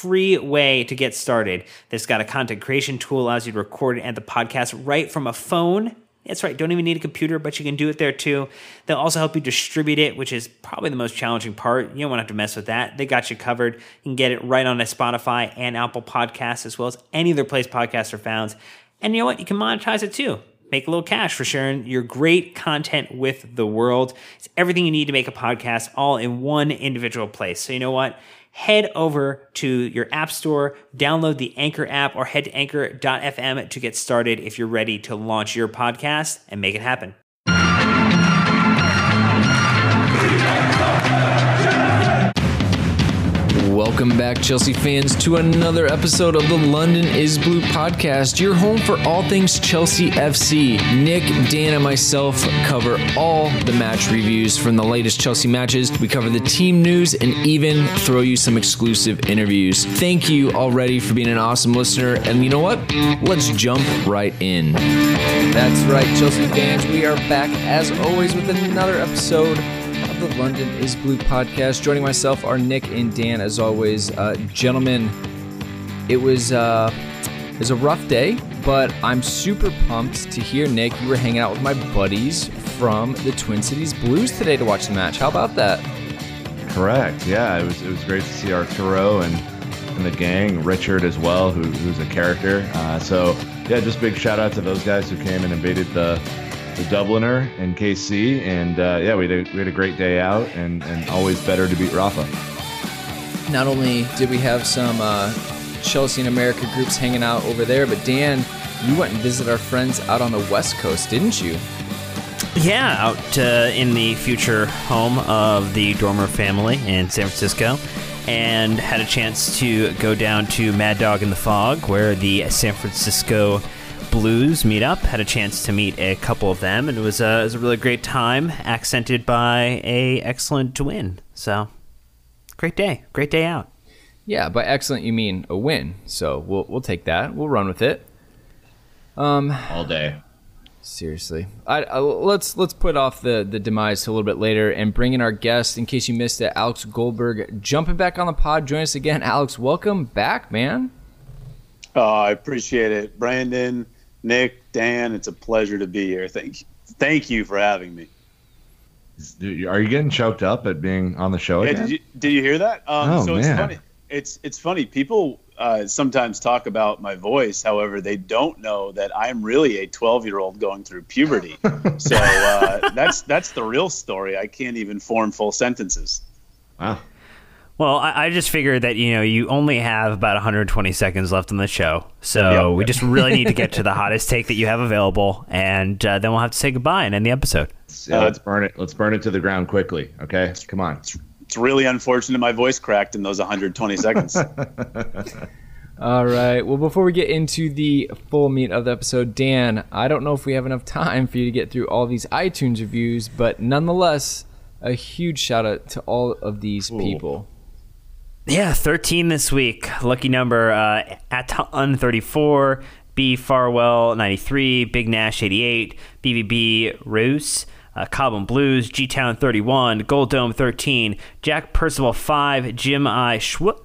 free way to get started. This got a content creation tool, allows you to record and the podcast right from a phone. That's right, don't even need a computer, but you can do it there too. They'll also help you distribute it, which is probably the most challenging part. You don't want to have to mess with that. They got you covered. You can get it right on a Spotify and Apple Podcasts, as well as any other place podcasts are found. And you know what? You can monetize it too. Make a little cash for sharing your great content with the world. It's everything you need to make a podcast all in one individual place. So you know what? Head over to your app store, download the Anchor app, or head to anchor.fm to get started if you're ready to launch your podcast and make it happen. Welcome back, Chelsea fans, to another episode of the London is Blue podcast, your home for all things Chelsea FC. Nick, Dan, and myself cover all the match reviews from the latest Chelsea matches. We cover the team news and even throw you some exclusive interviews. Thank you already for being an awesome listener. And you know what? Let's jump right in. That's right, Chelsea fans. We are back as always with another episode the London is Blue podcast. Joining myself are Nick and Dan, as always. Uh, gentlemen, it was, uh, it was a rough day, but I'm super pumped to hear, Nick, you were hanging out with my buddies from the Twin Cities Blues today to watch the match. How about that? Correct. Yeah, it was it was great to see Arturo and and the gang, Richard as well, who, who's a character. Uh, so yeah, just big shout out to those guys who came and invaded the the Dubliner and KC, and uh, yeah, we had, a, we had a great day out, and, and always better to beat Rafa. Not only did we have some uh, Chelsea and America groups hanging out over there, but Dan, you went and visited our friends out on the West Coast, didn't you? Yeah, out uh, in the future home of the Dormer family in San Francisco. And had a chance to go down to Mad Dog in the Fog, where the San Francisco Blues meetup. Had a chance to meet a couple of them, and it was a, it was a really great time, accented by a excellent win. So, great day, great day out. Yeah, by excellent you mean a win. So we'll we'll take that. We'll run with it. Um, all day. Seriously, I, I, let's let's put off the the demise to a little bit later and bring in our guest. In case you missed it, Alex Goldberg jumping back on the pod. Join us again, Alex. Welcome back, man. Oh, I appreciate it, Brandon. Nick, Dan, it's a pleasure to be here. Thank you. Thank you for having me. Are you getting choked up at being on the show yeah, again? Did you, did you hear that? Um, oh, so man. it's funny. It's it's funny. People uh, sometimes talk about my voice. However, they don't know that I'm really a 12 year old going through puberty. so uh, that's that's the real story. I can't even form full sentences. Wow. Well, I, I, just figured that you know you only have about 120 seconds left on the show, so yep. we just really need to get to the hottest take that you have available, and uh, then we'll have to say goodbye and end the episode. Yeah, let's burn it. Let's burn it to the ground quickly. Okay, come on. It's really unfortunate my voice cracked in those 120 seconds. All right. Well, before we get into the full meat of the episode, Dan, I don't know if we have enough time for you to get through all these iTunes reviews, but nonetheless, a huge shout out to all of these Ooh. people. Yeah, 13 this week. Lucky number uh, Aton 34, B Farwell 93, Big Nash 88, BVB Roos, uh, Cobham Blues, G Town 31, Gold Dome 13, Jack Percival 5, Jim I Schw,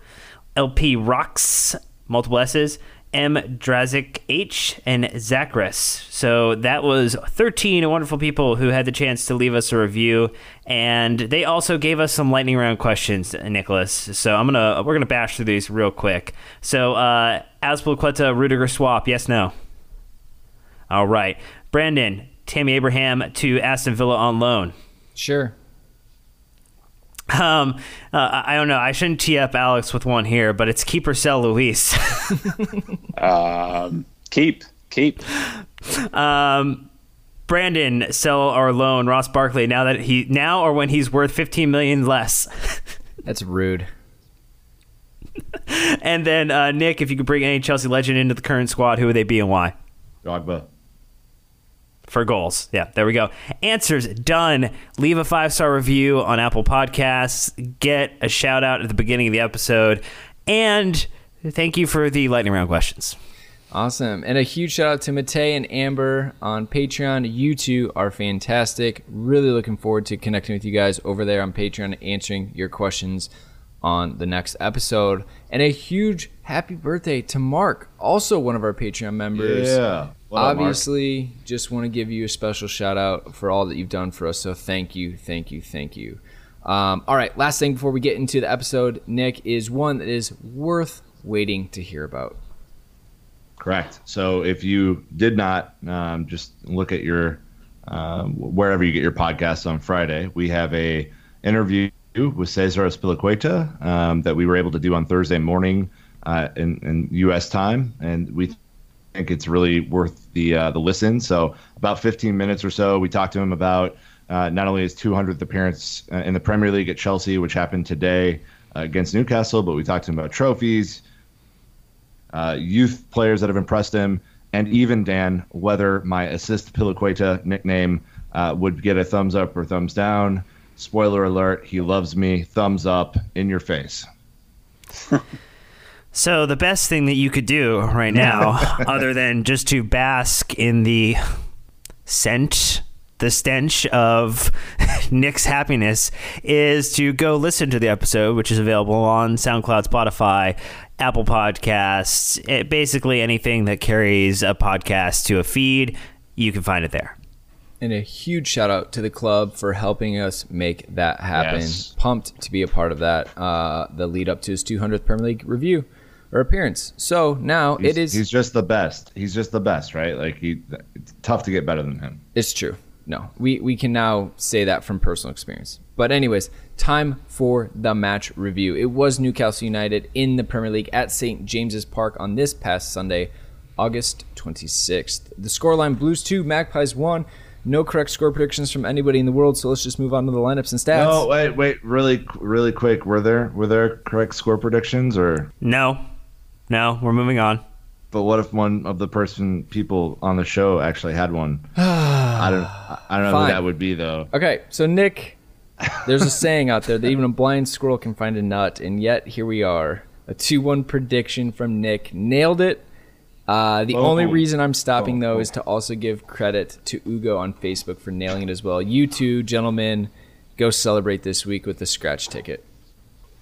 LP Rocks, multiple S's, M. Drazik H. and Zachris. So that was 13 wonderful people who had the chance to leave us a review, and they also gave us some lightning round questions, Nicholas. So I'm gonna we're gonna bash through these real quick. So uh, Azpilicueta, Rudiger swap, yes, no. All right, Brandon, Tammy Abraham to Aston Villa on loan. Sure. Um, uh, I don't know. I shouldn't tee up Alex with one here, but it's keep or sell Luis. um, keep, keep. Um, Brandon, sell or loan Ross Barkley now that he now or when he's worth 15 million less. That's rude. and then uh, Nick, if you could bring any Chelsea legend into the current squad, who would they be and why? Drogba. For goals. Yeah, there we go. Answers done. Leave a five star review on Apple Podcasts. Get a shout out at the beginning of the episode. And thank you for the lightning round questions. Awesome. And a huge shout out to Matei and Amber on Patreon. You two are fantastic. Really looking forward to connecting with you guys over there on Patreon, answering your questions on the next episode. And a huge happy birthday to Mark, also one of our Patreon members. Yeah. What up, Mark? Obviously, just want to give you a special shout out for all that you've done for us. So thank you, thank you, thank you. Um, all right, last thing before we get into the episode, Nick, is one that is worth waiting to hear about. Correct. So if you did not um, just look at your um, wherever you get your podcasts on Friday, we have a interview with Cesar Azpilicueta um, that we were able to do on Thursday morning uh, in, in U.S. time, and we think it's really worth the uh, the listen. So about 15 minutes or so, we talked to him about uh, not only his 200th appearance uh, in the Premier League at Chelsea, which happened today against Newcastle, but we talked to him about trophies, uh, youth players that have impressed him, and even Dan whether my assist Piliqueta nickname uh, would get a thumbs up or thumbs down. Spoiler alert: he loves me. Thumbs up in your face. So the best thing that you could do right now, other than just to bask in the scent, the stench of Nick's happiness, is to go listen to the episode, which is available on SoundCloud, Spotify, Apple Podcasts, it, basically anything that carries a podcast to a feed. You can find it there. And a huge shout out to the club for helping us make that happen. Yes. Pumped to be a part of that. Uh, the lead up to his 200th Premier League review or appearance. So now He's, it is. He's just the best. He's just the best, right? Like he, it's tough to get better than him. It's true. No, we, we can now say that from personal experience. But, anyways, time for the match review. It was Newcastle United in the Premier League at St. James's Park on this past Sunday, August 26th. The scoreline Blues 2, Magpies 1. No correct score predictions from anybody in the world, so let's just move on to the lineups and stats. No, wait, wait, really, really quick. Were there were there correct score predictions or? No, no, we're moving on. But what if one of the person people on the show actually had one? I don't. I don't know Fine. who that would be though. Okay, so Nick, there's a saying out there that even a blind squirrel can find a nut, and yet here we are. A 2 1 prediction from Nick. Nailed it. Uh, the Oh. only reason I'm stopping, Oh, though, oh. is to also give credit to Ugo on Facebook for nailing it as well. You two, gentlemen, go celebrate this week with a scratch ticket.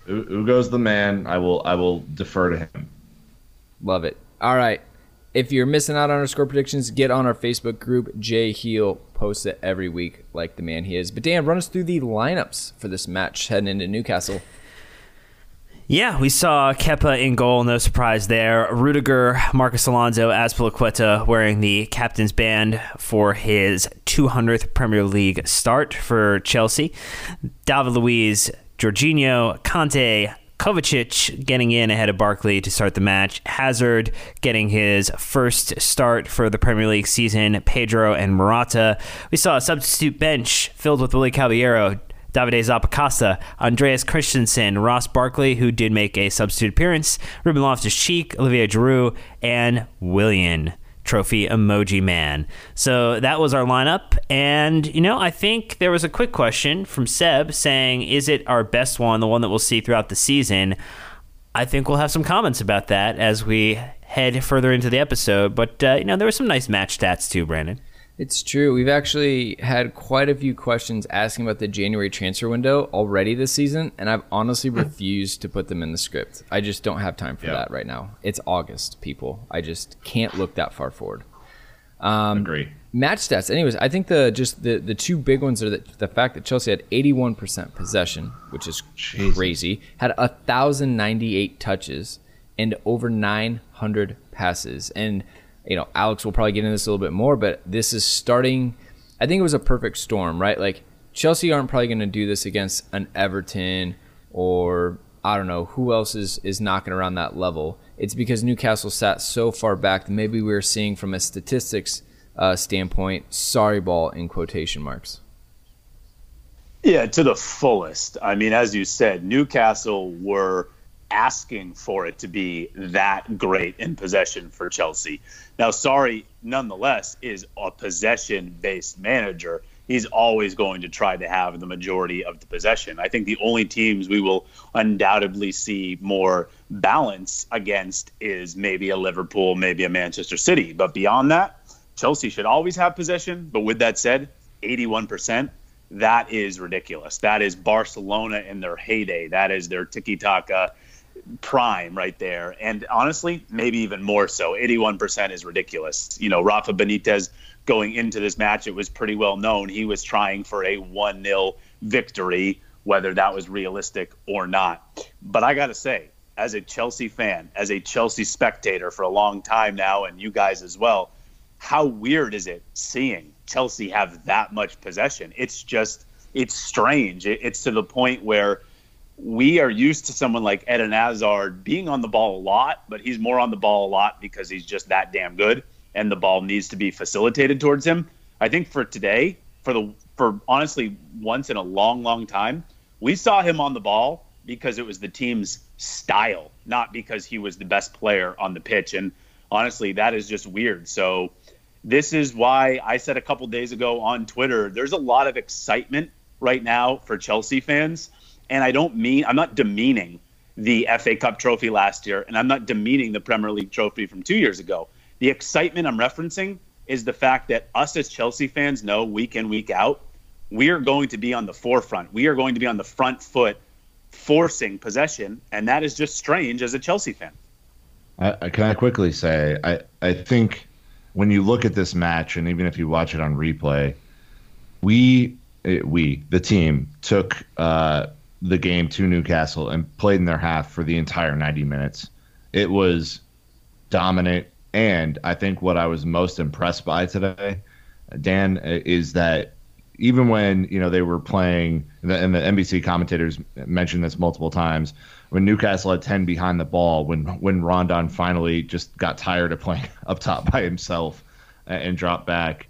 U- Ugo's the man. I will. I will defer to him. Love it. All right. If you're missing out on our score predictions, get on our Facebook group. Jay Heel posts it every week like the man he is. But Dan, run us through the lineups for this match heading into Newcastle. Yeah, we saw Kepa in goal, no surprise there. Rudiger, Marcus Alonso, Azpilicueta wearing the captain's band for his 200th Premier League start for Chelsea. David Luiz, Jorginho, Kanté, Kovacic getting in ahead of Barkley to start the match. Hazard getting his first start for the Premier League season. Pedro and Morata. We saw a substitute bench filled with Willy Caballero, Davide Zappacosta, Andreas Christensen, Ross Barkley, who did make a substitute appearance, Ruben Loftus-Cheek, Olivier Giroud, and Willian. Trophy Emoji Man. So that was our lineup. And, you know, I think there was a quick question from Seb saying, is it our best one, the one that we'll see throughout the season? I think we'll have some comments about that as we head further into the episode. But uh, you know, there were some nice match stats too, Brandon. It's true. We've actually had quite a few questions asking about the January transfer window already this season, and I've honestly refused to put them in the script. I just don't have time for yep. that right now. It's August, people. I just can't look that far forward. Um, Agree. Match stats. Anyways, I think the just the, the two big ones are the, the fact that Chelsea had 81% possession, which is Jeez. crazy, had 1,098 touches and over 900 passes. And, you know, Alex will probably get into this a little bit more, but this is starting. I think it was a perfect storm, right? Like, Chelsea aren't probably going to do this against an Everton or I don't know who else is is knocking around that level. It's because Newcastle sat so far back that maybe we are seeing from a statistics uh, standpoint, Sarri ball in quotation marks. Yeah, to the fullest. I mean, as you said, Newcastle were asking for it to be that great in possession for Chelsea. Now, Sarri, nonetheless, is a possession based manager. He's always going to try to have the majority of the possession. I think the only teams we will undoubtedly see more balance against is maybe a Liverpool, maybe a Manchester City. But beyond that, Chelsea should always have possession. But with that said, 81%, that is ridiculous. That is Barcelona in their heyday. That is their tiki taka prime right there. And honestly, maybe even more so. 81% is ridiculous. You know, Rafa Benitez going into this match, it was pretty well known he was trying for a 1 0 victory, whether that was realistic or not. But I got to say, as a Chelsea fan, as a Chelsea spectator for a long time now, and you guys as well, how weird is it seeing Chelsea have that much possession? It's just, it's strange. It's to the point where we are used to someone like Eden Hazard being on the ball a lot, but he's more on the ball a lot because he's just that damn good, and the ball needs to be facilitated towards him. I think for today, for the for honestly once in a long, long time, we saw him on the ball because it was the team's style, not because he was the best player on the pitch. And honestly, that is just weird. So this is why I said a couple days ago on Twitter there's a lot of excitement right now for Chelsea fans. And I don't mean, I'm not demeaning the FA Cup trophy last year, and I'm not demeaning the Premier League trophy from two years ago. The excitement I'm referencing is the fact that us as Chelsea fans know week in, week out, we are going to be on the forefront. We are going to be on the front foot forcing possession. And that is just strange as a Chelsea fan. I, can I quickly say, I, I think when you look at this match, and even if you watch it on replay, we it, we the team took uh, the game to Newcastle and played in their half for the entire 90 minutes. It was dominant, and I think what I was most impressed by today, Dan, is that even when you know they were playing, and the NBC commentators mentioned this multiple times, when Newcastle had 10 behind the ball, when when Rondon finally just got tired of playing up top by himself and dropped back,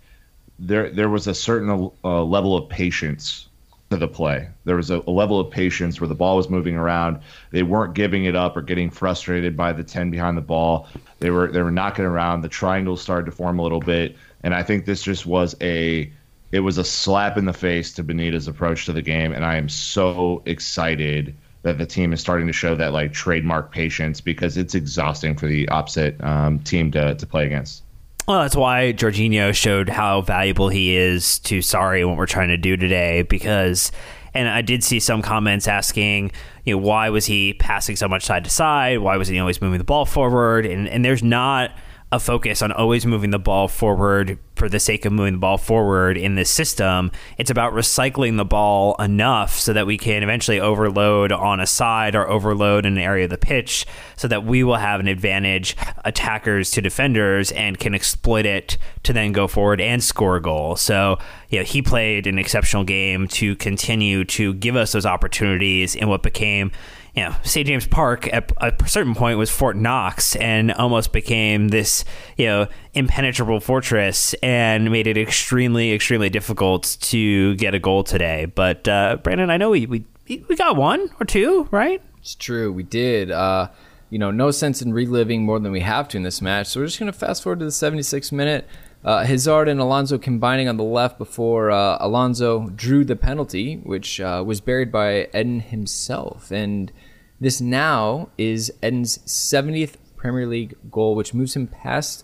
there there was a certain uh, level of patience to the play. There was a, a, level of patience where the ball was moving around. They weren't giving it up or getting frustrated by the 10 behind the ball. They were they were knocking around. The triangles started to form a little bit, and I think this just was a it was a slap in the face to Benitez's approach to the game, and I am so excited that the team is starting to show that like trademark patience because it's exhausting for the opposite um, team to, to play against. Well, that's why Jorginho showed how valuable he is to Sarri what we're trying to do today because and I did see some comments asking, you know, why was he passing so much side to side? Why was he always moving the ball forward? And and there's not a focus on always moving the ball forward for the sake of moving the ball forward in this system. It's about recycling the ball enough so that we can eventually overload on a side or overload in an area of the pitch so that we will have an advantage attackers to defenders and can exploit it to then go forward and score a goal. So, you know, he played an exceptional game to continue to give us those opportunities in what became you know, St. James Park at a certain point was Fort Knox and almost became this, you know, impenetrable fortress and made it extremely, extremely difficult to get a goal today. But uh, Brandon, I know we, we we got one or two, right? It's true, we did. Uh, you know, no sense in reliving more than we have to in this match. So we're just going to fast forward to the 76th minute. Uh, Hazard and Alonso combining on the left before uh, Alonso drew the penalty, which uh, was buried by Eden himself. And This now is Eden's 70th Premier League goal, which moves him past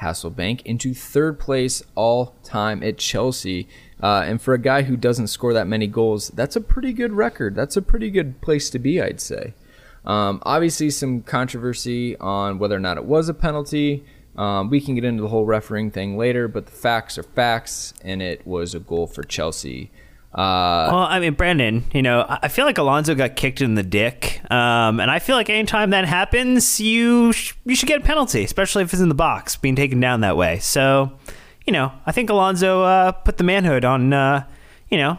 Hasselbaink into third place all time at Chelsea. Uh, and for a guy who doesn't score that many goals, that's a pretty good record. That's a pretty good place to be, I'd say. Um, obviously, some controversy on whether or not it was a penalty. Um, we can get into the whole refereeing thing later, but the facts are facts, and it was a goal for Chelsea. Uh, well, I mean, Brandon, you know, I feel like Alonso got kicked in the dick, um, and I feel like anytime that happens, you sh- you should get a penalty, especially if it's in the box, being taken down that way. So, you know, I think Alonso uh, put the manhood on, uh, you know,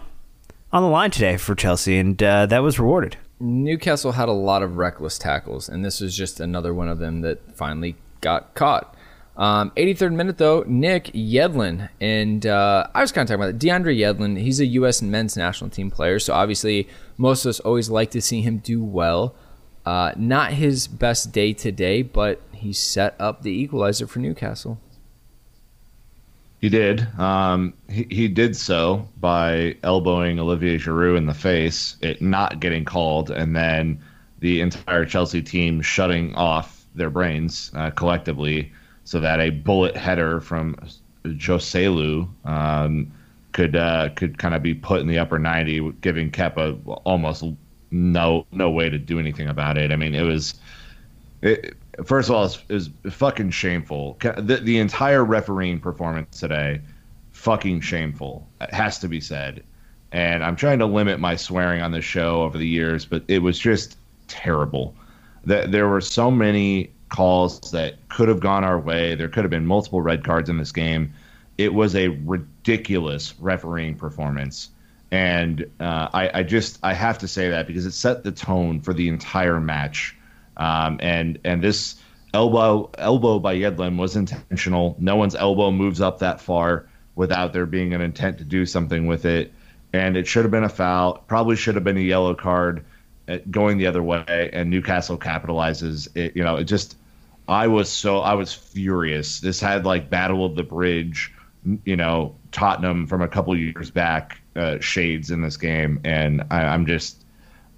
on the line today for Chelsea, and uh, that was rewarded. Newcastle had a lot of reckless tackles, and this was just another one of them that finally got caught. Um, 83rd minute though, Nick Yedlin, and uh, I was kind of talking about it. DeAndre Yedlin. He's a U.S. men's national team player, so obviously most of us always like to see him do well. Uh, not his best day today, but he set up the equalizer for Newcastle. He did. Um, he, he did so by elbowing Olivier Giroud in the face, it not getting called, and then the entire Chelsea team shutting off their brains uh, collectively so that a bullet header from Joselu um, could uh, could kind of be put in the upper 90, giving Kepa almost no no way to do anything about it. I mean, it was. It, first of all, it was fucking shameful. The, the entire refereeing performance today, fucking shameful. It has to be said. And I'm trying to limit my swearing on this show over the years, but it was just terrible. That there were so many calls that could have gone our way. There could have been multiple red cards in this game. It was a ridiculous refereeing performance. And uh, I, I, just I have to say that because it set the tone for the entire match. Um, and and this elbow elbow by Yedlin was intentional. No one's elbow moves up that far without there being an intent to do something with it. And it should have been a foul. Probably should have been a yellow card going the other way, and Newcastle capitalizes. It, you know, it just I was so I was furious. This had like Battle of the Bridge, you know, Tottenham from a couple years back uh, shades in this game, and I, I'm just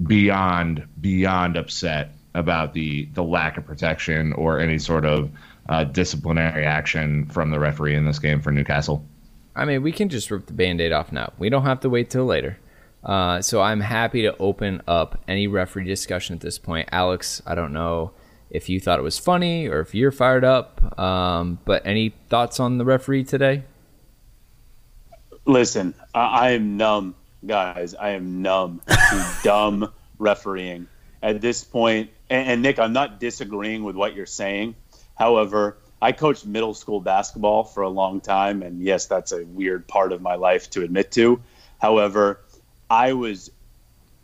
beyond beyond upset about the the lack of protection or any sort of uh, disciplinary action from the referee in this game for Newcastle. I mean, we can just rip the band-aid off now. We don't have to wait till later. Uh, so I'm happy to open up any referee discussion at this point. Alex, I don't know if you thought it was funny or if you're fired up, um, but any thoughts on the referee today? Listen, I, I am numb, guys. I am numb to dumb refereeing at this point. And, and Nick, I'm not disagreeing with what you're saying. However, I coached middle school basketball for a long time, and yes, that's a weird part of my life to admit to. However, I was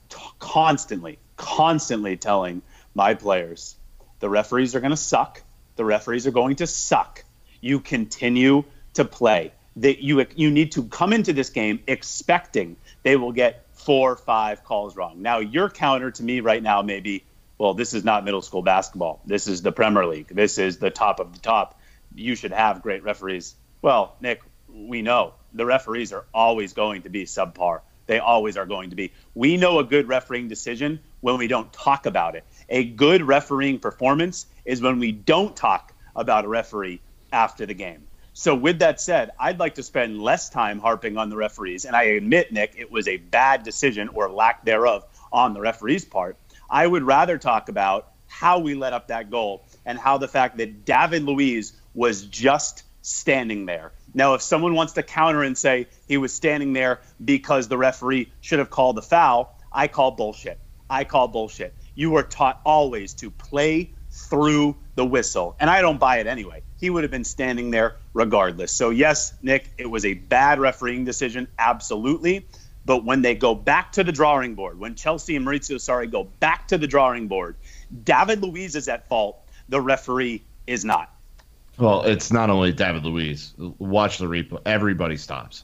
t- constantly, constantly telling my players, the referees are going to suck. The referees are going to suck. You continue to play. That you you need to come into this game expecting they will get four or five calls wrong. Now your counter to me right now may be, well, this is not middle school basketball. This is the Premier League. This is the top of the top. You should have great referees. Well, Nick, we know the referees are always going to be subpar. They always are going to be. We know a good refereeing decision when we don't talk about it. A good refereeing performance is when we don't talk about a referee after the game. So, with that said, I'd like to spend less time harping on the referees. And I admit, Nick, it was a bad decision or lack thereof on the referee's part. I would rather talk about how we let up that goal and how the fact that David Luiz was just standing there now, if someone wants to counter and say he was standing there because the referee should have called the foul, I call bullshit. I call bullshit. You are taught always to play through the whistle, and I don't buy it anyway. He would have been standing there regardless. So, yes, Nick, it was a bad refereeing decision, absolutely. But when they go back to the drawing board, when Chelsea and Maurizio Sarri go back to the drawing board, David Luiz is at fault. The referee is not. Well, it's not only David Luiz. Watch the replay. Everybody stops.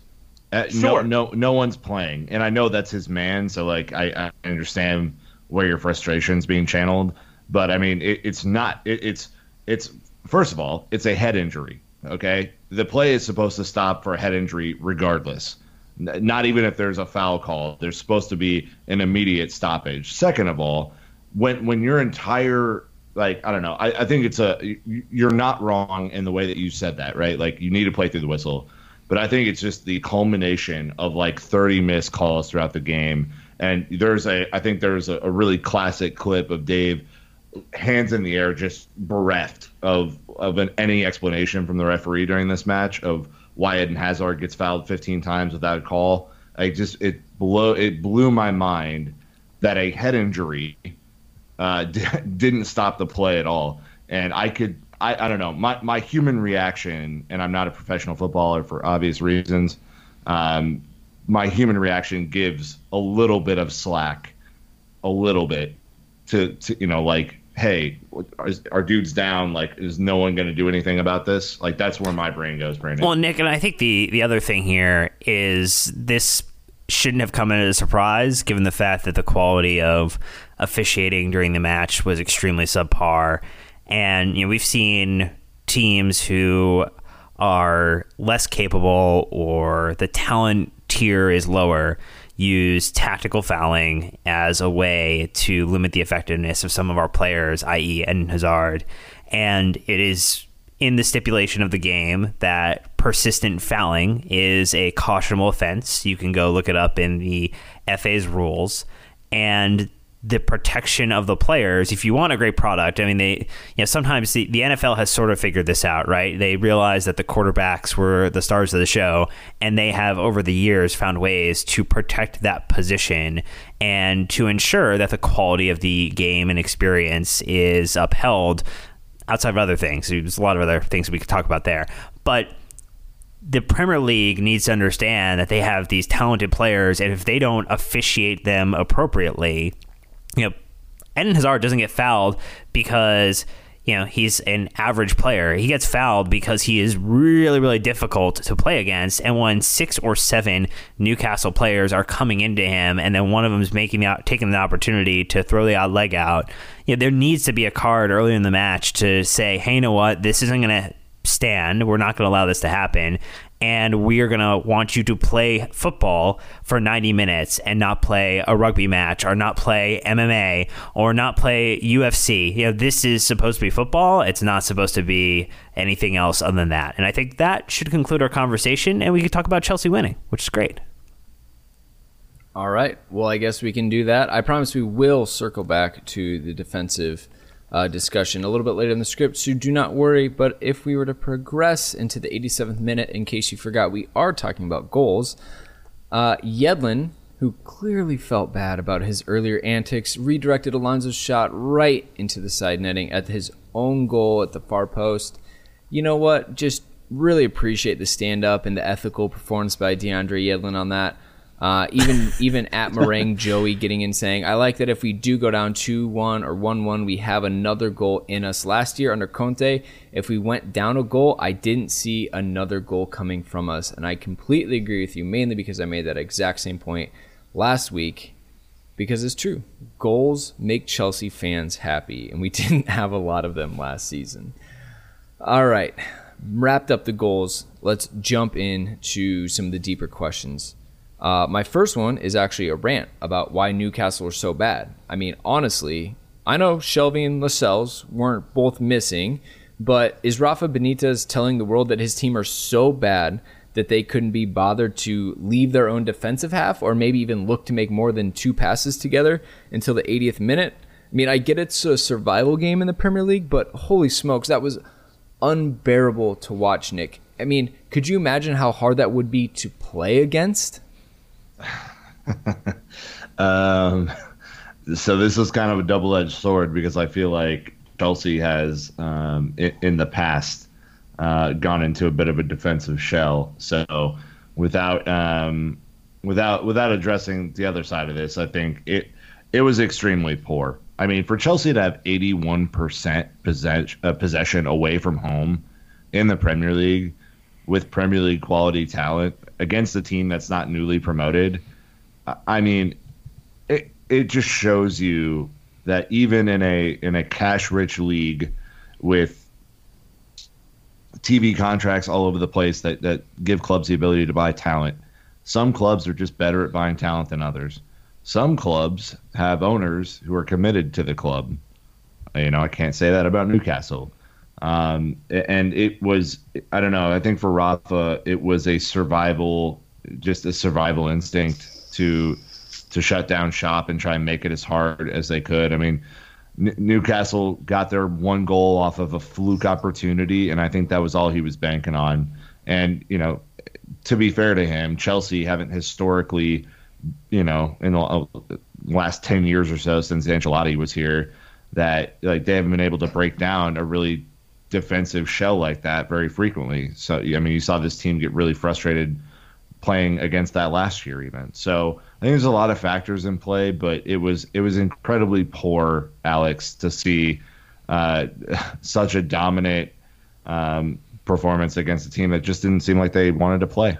Uh, sure. No, no, no one's playing, and I know that's his man. So, like, I, I understand where your frustration's being channeled, but I mean, it, it's not. It, it's it's first of all, it's a head injury. Okay, the play is supposed to stop for a head injury regardless. Not even if there's a foul call, there's supposed to be an immediate stoppage. Second of all, when when your entire like I don't know, I, I think it's a you're not wrong in the way that you said that, right? Like you need to play through the whistle, but I think it's just the culmination of like 30 missed calls throughout the game. And there's a I think there's a, a really classic clip of Dave hands in the air, just bereft of of an, any explanation from the referee during this match of why Eden Hazard gets fouled 15 times without a call. I just it blew it blew my mind that a head injury uh, d- didn't stop the play at all. And I could I, I don't know my my human reaction, and I'm not a professional footballer for obvious reasons. Um, my human reaction gives a little bit of slack, a little bit to, to you know like hey, our dude's down. Like, is no one going to do anything about this? Like, that's where my brain goes, Brandon. Well, Nick, and I think the the other thing here is this shouldn't have come as a surprise, given the fact that the quality of officiating during the match was extremely subpar, and you know we've seen teams who are less capable or the talent tier is lower use tactical fouling as a way to limit the effectiveness of some of our players, i.e., Eden Hazard. And it is in the stipulation of the game that persistent fouling is a cautionable offense. You can go look it up in the FA's rules. And the protection of the players. If you want a great product, I mean, they, you know, sometimes the, the NFL has sort of figured this out, right? They realize that the quarterbacks were the stars of the show, and they have over the years found ways to protect that position and to ensure that the quality of the game and experience is upheld outside of other things. There's a lot of other things we could talk about there. But the Premier League needs to understand that they have these talented players, and if they don't officiate them appropriately, you know, Eden Hazard doesn't get fouled because you know he's an average player. He gets fouled because he is really really difficult to play against. And when six or seven Newcastle players are coming into him, and then one of them is making the taking the opportunity to throw the odd leg out, you know, there needs to be a card early in the match to say, hey, you know what, this isn't going to stand. We're not going to allow this to happen and we are going to want you to play football for 90 minutes and not play a rugby match or not play MMA or not play UFC. You know, this is supposed to be football. It's not supposed to be anything else other than that. And I think that should conclude our conversation and we can talk about Chelsea winning, which is great. All right. Well, I guess we can do that. I promise we will circle back to the defensive uh, discussion a little bit later in the script, so do not worry. But if we were to progress into the 87th minute, in case you forgot, we are talking about goals. Uh, Yedlin, who clearly felt bad about his earlier antics, redirected Alonso's shot right into the side netting at his own goal at the far post. You know what? Just really appreciate the stand up and the ethical performance by DeAndre Yedlin on that. Uh, even even at Meringue, Joey getting in saying, I like that if we do go down 2 1 or 1 1, we have another goal in us. Last year under Conte, if we went down a goal, I didn't see another goal coming from us. And I completely agree with you, mainly because I made that exact same point last week. Because it's true. Goals make Chelsea fans happy, and we didn't have a lot of them last season. All right, wrapped up the goals. Let's jump in to some of the deeper questions. Uh, my first one is actually a rant about why Newcastle are so bad. I mean, honestly, I know Shelvey and Lascelles weren't both missing, but is Rafa Benitez telling the world that his team are so bad that they couldn't be bothered to leave their own defensive half or maybe even look to make more than two passes together until the 80th minute? I mean, I get it's a survival game in the Premier League, but holy smokes, that was unbearable to watch, Nick. I mean, could you imagine how hard that would be to play against? um, so this is kind of a double-edged sword because I feel like Chelsea has, um, in, in, the past, uh, gone into a bit of a defensive shell. So without um, without without addressing the other side of this, I think it it was extremely poor. I mean, for Chelsea to have 81% possession, uh, possession away from home in the Premier League with Premier League quality talent against a team that's not newly promoted. I mean, it it just shows you that even in a in a cash rich league with TV contracts all over the place that, that give clubs the ability to buy talent, some clubs are just better at buying talent than others. some clubs have owners who are committed to the club. You know, I can't say that about Newcastle. Um, and it was, I don't know, I think for Rafa, it was a survival, just a survival instinct to to shut down shop and try and make it as hard as they could. I mean, Newcastle got their one goal off of a fluke opportunity, and I think that was all he was banking on. And you know, to be fair to him, Chelsea haven't historically, you know, in the last ten years or so since Ancelotti was here, that like they haven't been able to break down a really defensive shell like that very frequently. So I mean, you saw this team get really frustrated playing against that last year even. So I think there's a lot of factors in play, but it was it was incredibly poor, Alex, to see uh, such a dominant um, performance against a team that just didn't seem like they wanted to play.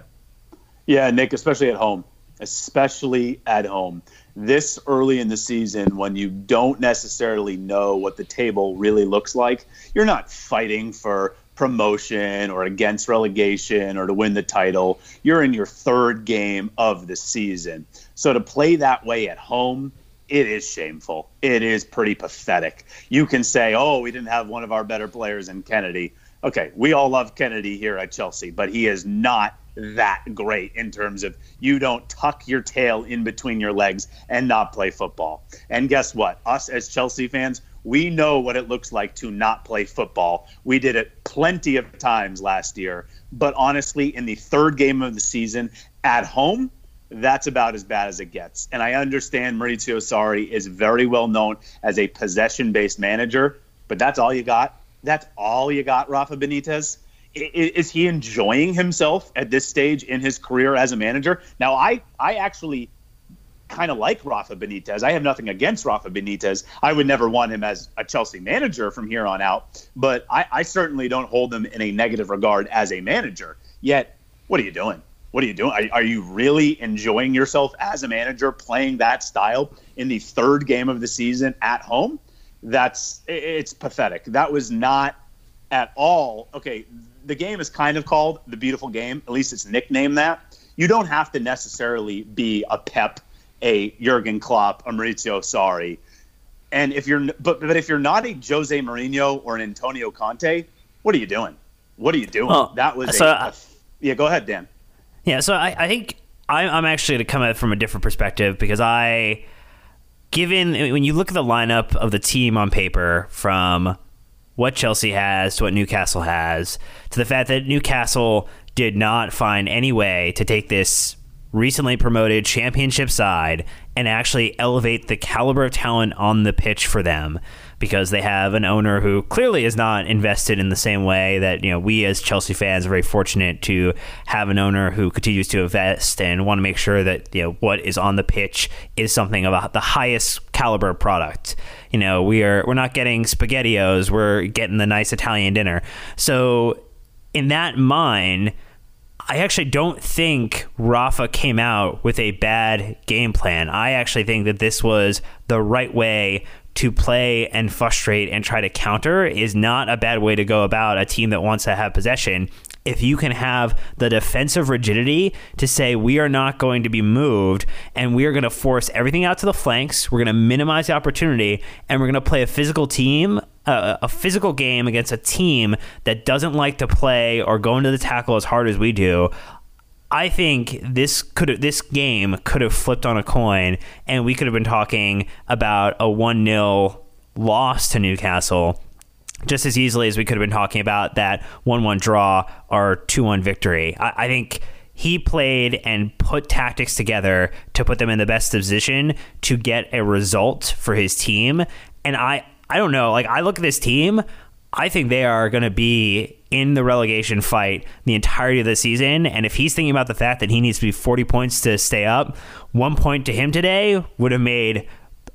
Yeah, Nick, especially at home, especially at home. This early in the season, when you don't necessarily know what the table really looks like, you're not fighting for promotion or against relegation or to win the title. You're in your third game of the season. So to play that way at home, it is shameful. It is pretty pathetic. You can say, oh, we didn't have one of our better players in Kenedy. Okay, we all love Kenedy here at Chelsea, but he is not that great in terms of you don't tuck your tail in between your legs and not play football. And guess what? Us as Chelsea fans, we know what it looks like to not play football. We did it plenty of times last year. But honestly, in the third game of the season at home, that's about as bad as it gets. And I understand Maurizio Sarri is very well known as a possession based manager, but that's all you got. That's all you got, Rafa Benitez. Is he enjoying himself at this stage in his career as a manager? Now, I, I actually kind of like Rafa Benitez. I have nothing against Rafa Benitez. I would never want him as a Chelsea manager from here on out, but I, I certainly don't hold him in a negative regard as a manager. Yet, what are you doing? What are you doing? Are, are, you really enjoying yourself as a manager playing that style in the third game of the season at home? That's it's pathetic. That was not at all okay. The game is kind of called the beautiful game. At least it's nicknamed that. You don't have to necessarily be a Pep a Jurgen Klopp, a Maurizio Sarri. And if you're but but if you're not a Jose Mourinho or an Antonio Conte, what are you doing? What are you doing? Well, that was so a, a, yeah. Go ahead, Dan. Yeah, so I, I think I'm, I'm actually going to come at it from a different perspective because I, given when you look at the lineup of the team on paper from what Chelsea has to what Newcastle has to the fact that Newcastle did not find any way to take this recently promoted championship side and actually elevate the caliber of talent on the pitch for them because they have an owner who clearly is not invested in the same way that you know we as Chelsea fans are very fortunate to have an owner who continues to invest and want to make sure that you know what is on the pitch is something about the highest caliber product. You know, we are we're not getting spaghettios, we're getting the nice Italian dinner. So in that mind, I actually don't think Rafa came out with a bad game plan. I actually think that this was the right way to play and frustrate and try to counter is not a bad way to go about a team that wants to have possession. If you can have the defensive rigidity to say, we are not going to be moved and we are going to force everything out to the flanks, we're going to minimize the opportunity, and we're going to play a physical team a, a, physical game against a team that doesn't like to play or go into the tackle as hard as we do. I think this could this game could have flipped on a coin, and we could have been talking about a one 0 loss to Newcastle just as easily as we could have been talking about that one one draw or two one victory. I, I think he played and put tactics together to put them in the best position to get a result for his team. And I, I don't know. Like I look at this team, I think they are going to be in the relegation fight the entirety of the season. And if he's thinking about the fact that he needs to be 40 points to stay up, one point to him today would have made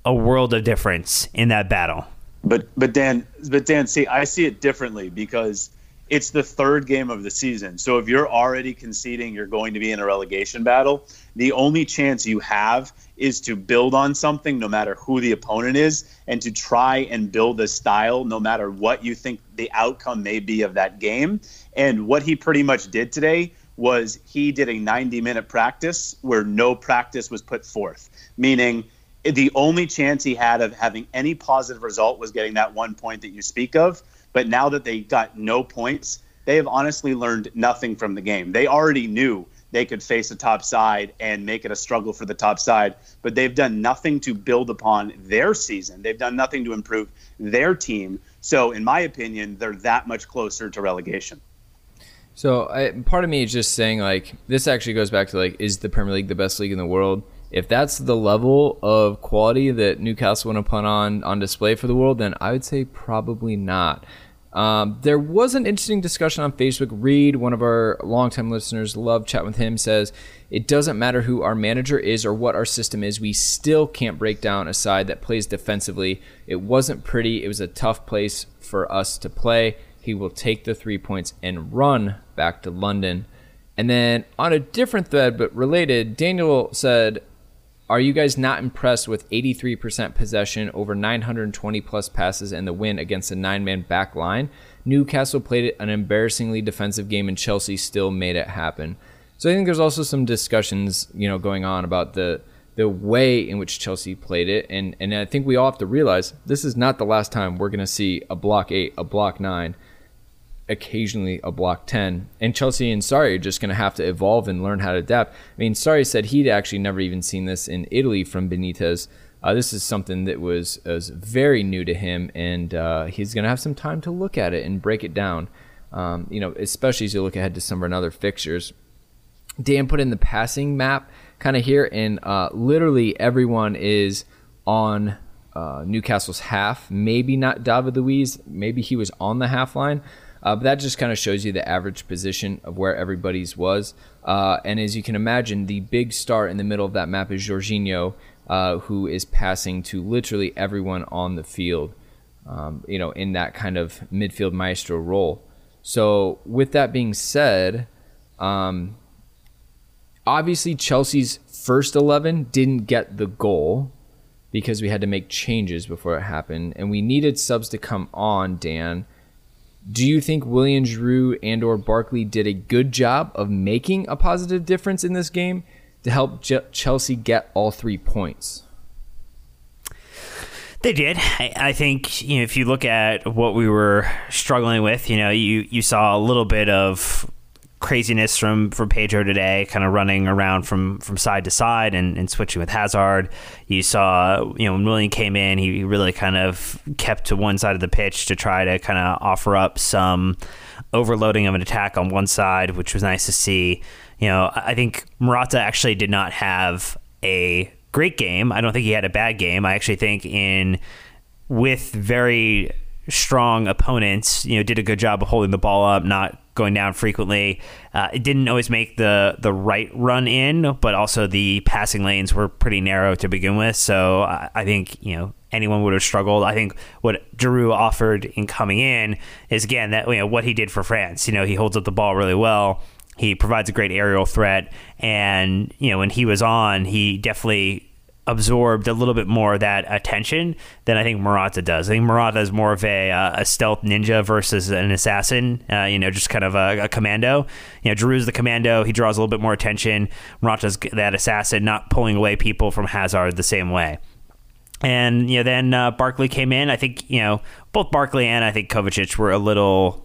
a world of difference in that battle. But but Dan, but Dan, see, I see it differently because it's the third game of the season. So if you're already conceding you're going to be in a relegation battle, the only chance you have is to build on something no matter who the opponent is and to try and build a style no matter what you think the outcome may be of that game. And what he pretty much did today was he did a 90 minute practice where no practice was put forth, meaning the only chance he had of having any positive result was getting that one point that you speak of. But now that they got no points, they have honestly learned nothing from the game. They already knew they could face a top side and make it a struggle for the top side, but they've done nothing to build upon their season. They've done nothing to improve their team. So, in my opinion, they're that much closer to relegation. So, I, part of me is just saying, like, this actually goes back to, like, is the Premier League the best league in the world? If that's the level of quality that Newcastle want to put on on display for the world, then I would say probably not. Um, there was an interesting discussion on Facebook. Reed, one of our longtime listeners, love chat with him, says it doesn't matter who our manager is or what our system is, we still can't break down a side that plays defensively. It wasn't pretty. It was a tough place for us to play. He will take the three points and run back to London. And then on a different thread but related, Daniel said, are you guys not impressed with 83% possession over 920 plus passes and the win against a nine man back line? Newcastle played an embarrassingly defensive game and Chelsea still made it happen. So I think there's also some discussions, you know, going on about the the way in which Chelsea played it and and I think we all have to realize this is not the last time we're going to see a block 8, a block 9 occasionally a block 10. And Chelsea and Sarri are just going to have to evolve and learn how to adapt. I mean, Sarri said he'd actually never even seen this in Italy from Benitez. Uh, this is something that was, was very new to him, and uh, he's going to have some time to look at it and break it down. Um, you know, especially as you look ahead to summer and other fixtures. Dan put in the passing map kind of here, and uh, literally everyone is on uh, Newcastle's half. Maybe not David Luiz. Maybe he was on the half line. Uh, but that just kind of shows you the average position of where everybody's was. Uh, and as you can imagine, the big star in the middle of that map is Jorginho, uh, who is passing to literally everyone on the field, um, you know, in that kind of midfield maestro role. So, with that being said, um, obviously Chelsea's first 11 didn't get the goal because we had to make changes before it happened. And we needed subs to come on, Dan do you think Willian Giroud and or Barkley did a good job of making a positive difference in this game to help Chelsea get all three points? They did. I, I, think you know if you look at what we were struggling with, you know, you you saw a little bit of craziness from from Pedro today, kind of running around from from side to side and, and switching with Hazard. You saw, you know, when Willian came in, he really kind of kept to one side of the pitch to try to kind of offer up some overloading of an attack on one side, which was nice to see. You know, I think Morata actually did not have a great game. I don't think he had a bad game. I actually think in with very strong opponents, you know, did a good job of holding the ball up, not going down frequently. Uh, it didn't always make the the right run in, but also the passing lanes were pretty narrow to begin with. So I, I think you know anyone would have struggled. I think what Giroud offered in coming in is again that you know what he did for France. You know he holds up the ball really well. He provides a great aerial threat, and you know when he was on, he definitely absorbed a little bit more of that attention than I think Morata does. I think Morata is more of a, uh, a stealth ninja versus an assassin, uh, you know, just kind of a, a, commando. You know, Giroud's the commando. He draws a little bit more attention. Morata's that assassin, not pulling away people from Hazard the same way. And, you know, then uh, Barkley came in. I think, you know, both Barkley and I think Kovacic were a little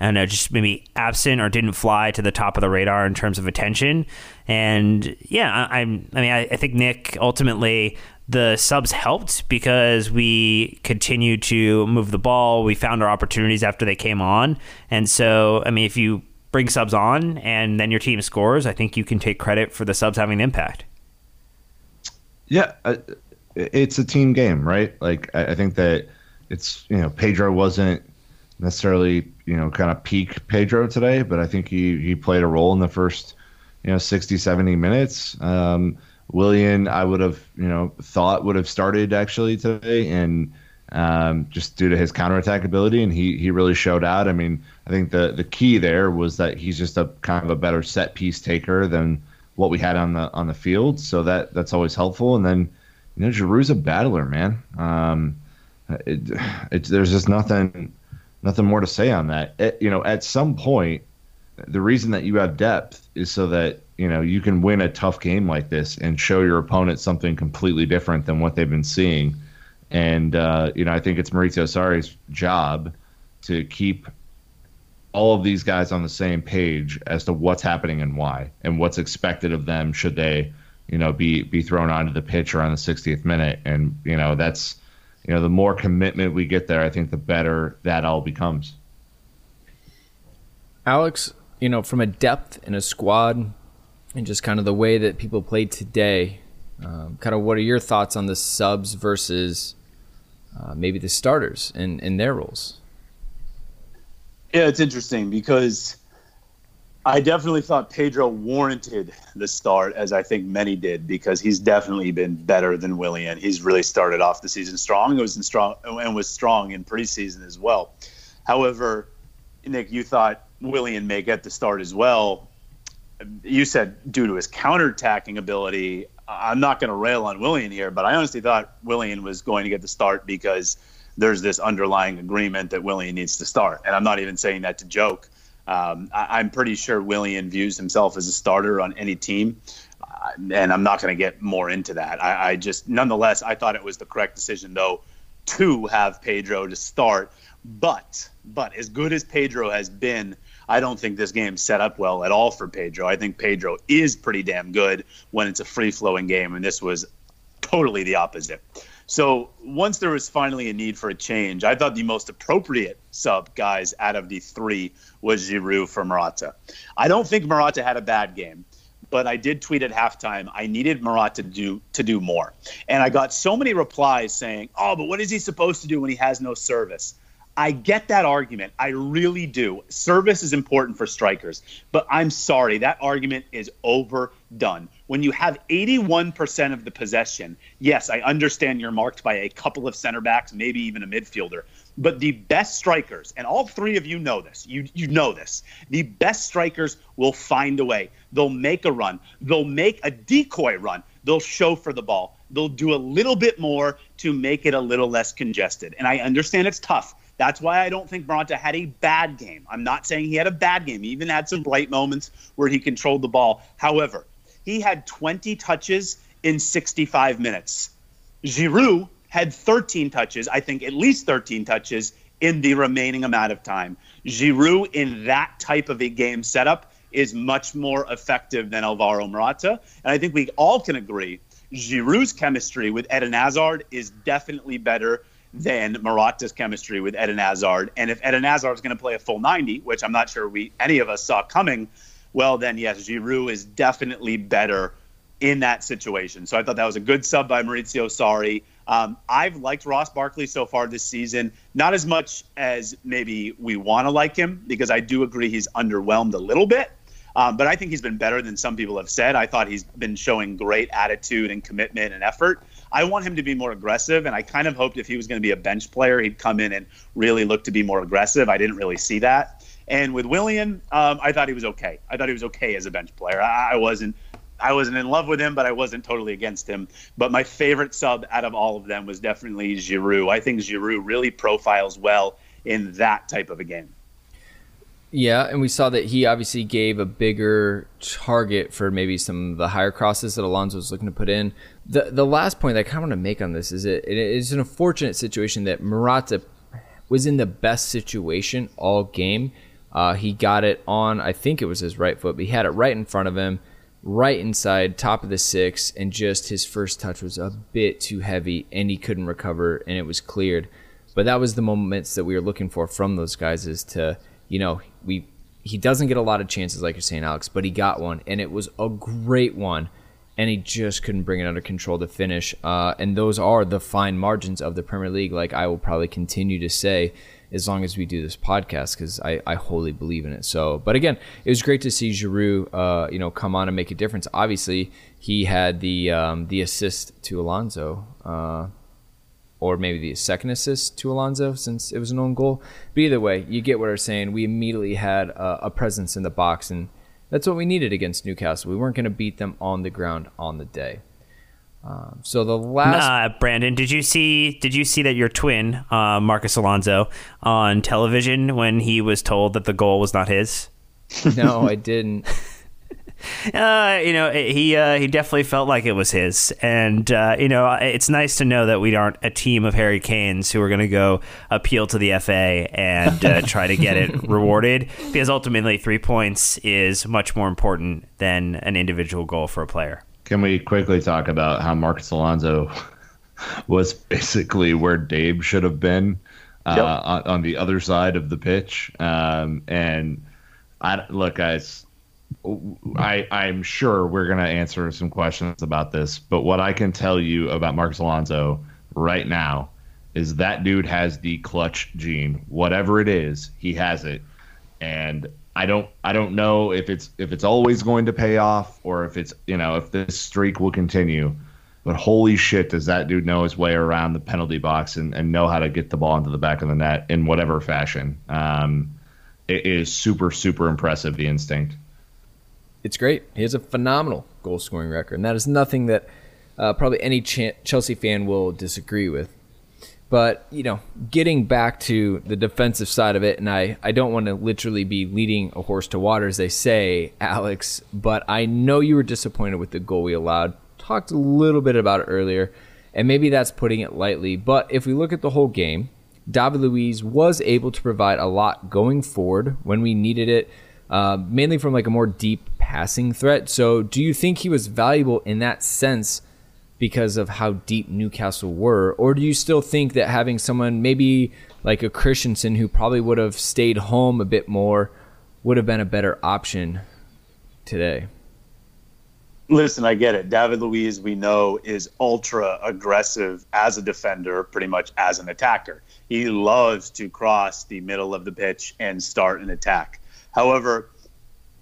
I don't know, just maybe absent or didn't fly to the top of the radar in terms of attention. And yeah, I, am I mean, I, I think Nick ultimately the subs helped because we continued to move the ball. We found our opportunities after they came on. And so, I mean, if you bring subs on and then your team scores, I think you can take credit for the subs having an impact. Yeah, it's a team game, right? Like, I think that it's, you know, Pedro wasn't necessarily you know kind of peak Pedro today, but I think he he played a role in the first you know 60 70 minutes. Um, Willian, I would have you know thought would have started actually today, and um, just due to his counterattack ability, and he he really showed out. I mean, I think the the key there was that he's just a kind of a better set piece taker than what we had on the on the field, so that that's always helpful. And then you know, Giroud's a battler, man. Um, it, it, there's just nothing nothing more to say on that. It, you know, at some point, the reason that you have depth is so that you know you can win a tough game like this and show your opponent something completely different than what they've been seeing. And uh, you know, I think it's Maurizio Sarri's job to keep all of these guys on the same page as to what's happening and why, and what's expected of them should they, you know, be be thrown onto the pitch around the 60th minute. And you know, that's you know, the more commitment we get there, I think the better that all becomes. Alex, you know, from a depth in a squad and just kind of the way that people play today, um, kind of what are your thoughts on the subs versus uh, maybe the starters in, in their roles? Yeah, it's interesting because I definitely thought Pedro warranted the start, as I think many did, because he's definitely been better than Willian. He's really started off the season strong. It was in strong and was strong in preseason as well. However, Nick, you thought Willian may get the start as well. You said due to his counterattacking ability. I'm not going to rail on Willian here, but I honestly thought Willian was going to get the start because there's this underlying agreement that Willian needs to start. And I'm not even saying that to joke. Um, I, am pretty sure Willian views himself as a starter on any team. Uh, and I'm not going to get more into that. I, I just, nonetheless, I thought it was the correct decision, though, to have Pedro to start. But, but as good as Pedro has been, I don't think this game's set up well at all for Pedro. I think Pedro is pretty damn good when it's a free flowing game, and this was totally the opposite. So once there was finally a need for a change, I thought the most appropriate sub guys out of the three was Giroud for Morata. I don't think Morata had a bad game, but I did tweet at halftime I needed Morata to do to do more, and I got so many replies saying, "Oh, but what is he supposed to do when he has no service?" I get that argument. I really do. Service is important for strikers, but I'm sorry, that argument is overdone. When you have 81% of the possession, yes, I understand you're marked by a couple of center backs, maybe even a midfielder, but the best strikers, and all three of you know this, you you know this. The best strikers will find a way. They'll make a run. They'll make a decoy run. They'll show for the ball. They'll do a little bit more to make it a little less congested. And I understand it's tough. That's why I don't think Morata had a bad game. I'm not saying he had a bad game. He even had some bright moments where he controlled the ball. However, he had 20 touches in 65 minutes. Giroud had 13 touches, I think at least 13 touches in the remaining amount of time. Giroud in that type of a game setup is much more effective than Alvaro Morata. And I think we all can agree Giroud's chemistry with Eden Hazard is definitely better than Morata's chemistry with Eden Hazard. And if Eden Hazard is going to play a full 90, which I'm not sure we any of us saw coming, well, then yes, Giroud is definitely better in that situation. So I thought that was a good sub by Maurizio Sarri. Um, I've liked Ross Barkley so far this season, not as much as maybe we want to like him, because I do agree he's underwhelmed a little bit. Um, but I think he's been better than some people have said. I thought he's been showing great attitude and commitment and effort. I want him to be more aggressive, and I kind of hoped if he was going to be a bench player, he'd come in and really look to be more aggressive. I didn't really see that. And with Willian, um, I thought he was okay. I thought he was okay as a bench player. I, I wasn't. I wasn't in love with him, but I wasn't totally against him. But my favorite sub out of all of them was definitely Giroud. I think Giroud really profiles well in that type of a game. Yeah, and we saw that he obviously gave a bigger target for maybe some of the higher crosses that Alonso was looking to put in. The the last point that I kind of want to make on this is it, it is an unfortunate situation that Morata was in the best situation all game. Uh, he got it on, I think it was his right foot, but he had it right in front of him, right inside, top of the six, and just his first touch was a bit too heavy, and he couldn't recover, and it was cleared. But that was the moments that we were looking for from those guys is to you know, we he doesn't get a lot of chances, like you're saying, Alex, but he got one, and it was a great one, and he just couldn't bring it under control to finish. Uh, and those are the fine margins of the Premier League, like I will probably continue to say as long as we do this podcast, because I, I wholly believe in it. So, but again, it was great to see Giroud, uh, you know, come on and make a difference. Obviously, he had the um, the assist to Alonso. Uh, or maybe the second assist to Alonso since it was an own goal. But either way, you get what I'm saying. We immediately had a, a presence in the box, and that's what we needed against Newcastle. We weren't going to beat them on the ground on the day. Um, so the last, uh, Brandon, did you see? Did you see that your twin, uh, Marcos Alonso, on television when he was told that the goal was not his? no, I didn't. Uh, you know, he uh, he definitely felt like it was his, and uh, you know, it's nice to know that we aren't a team of Harry Kanes who are going to go appeal to the FA and uh, try to get it rewarded, because ultimately, three points is much more important than an individual goal for a player. Can we quickly talk about how Marcos Alonso was basically where Dave should have been uh, yep. on, on, the other side of the pitch? Um, and I look, guys I I'm sure we're gonna answer some questions about this, but what I can tell you about Marcos Alonso right now is that dude has the clutch gene. Whatever it is, he has it, and I don't I don't know if it's if it's always going to pay off or if it's you know if this streak will continue. But holy shit, does that dude know his way around the penalty box and, and know how to get the ball into the back of the net in whatever fashion? Um, it is super super impressive the instinct it's great. He has a phenomenal goal scoring record, and that is nothing that uh, probably any Ch- Chelsea fan will disagree with. But, you know, getting back to the defensive side of it, and I, I don't want to literally be leading a horse to water, as they say, Alex, but I know you were disappointed with the goal we allowed. Talked a little bit about it earlier, and maybe that's putting it lightly. But if we look at the whole game, David Luiz was able to provide a lot going forward when we needed it, uh, mainly from like a more deep passing threat. So, do you think he was valuable in that sense because of how deep Newcastle were, or do you still think that having someone maybe like a Christensen who probably would have stayed home a bit more would have been a better option today? Listen, I get it. David Luiz, we know, is ultra aggressive as a defender, pretty much as an attacker. He loves to cross the middle of the pitch and start an attack. However,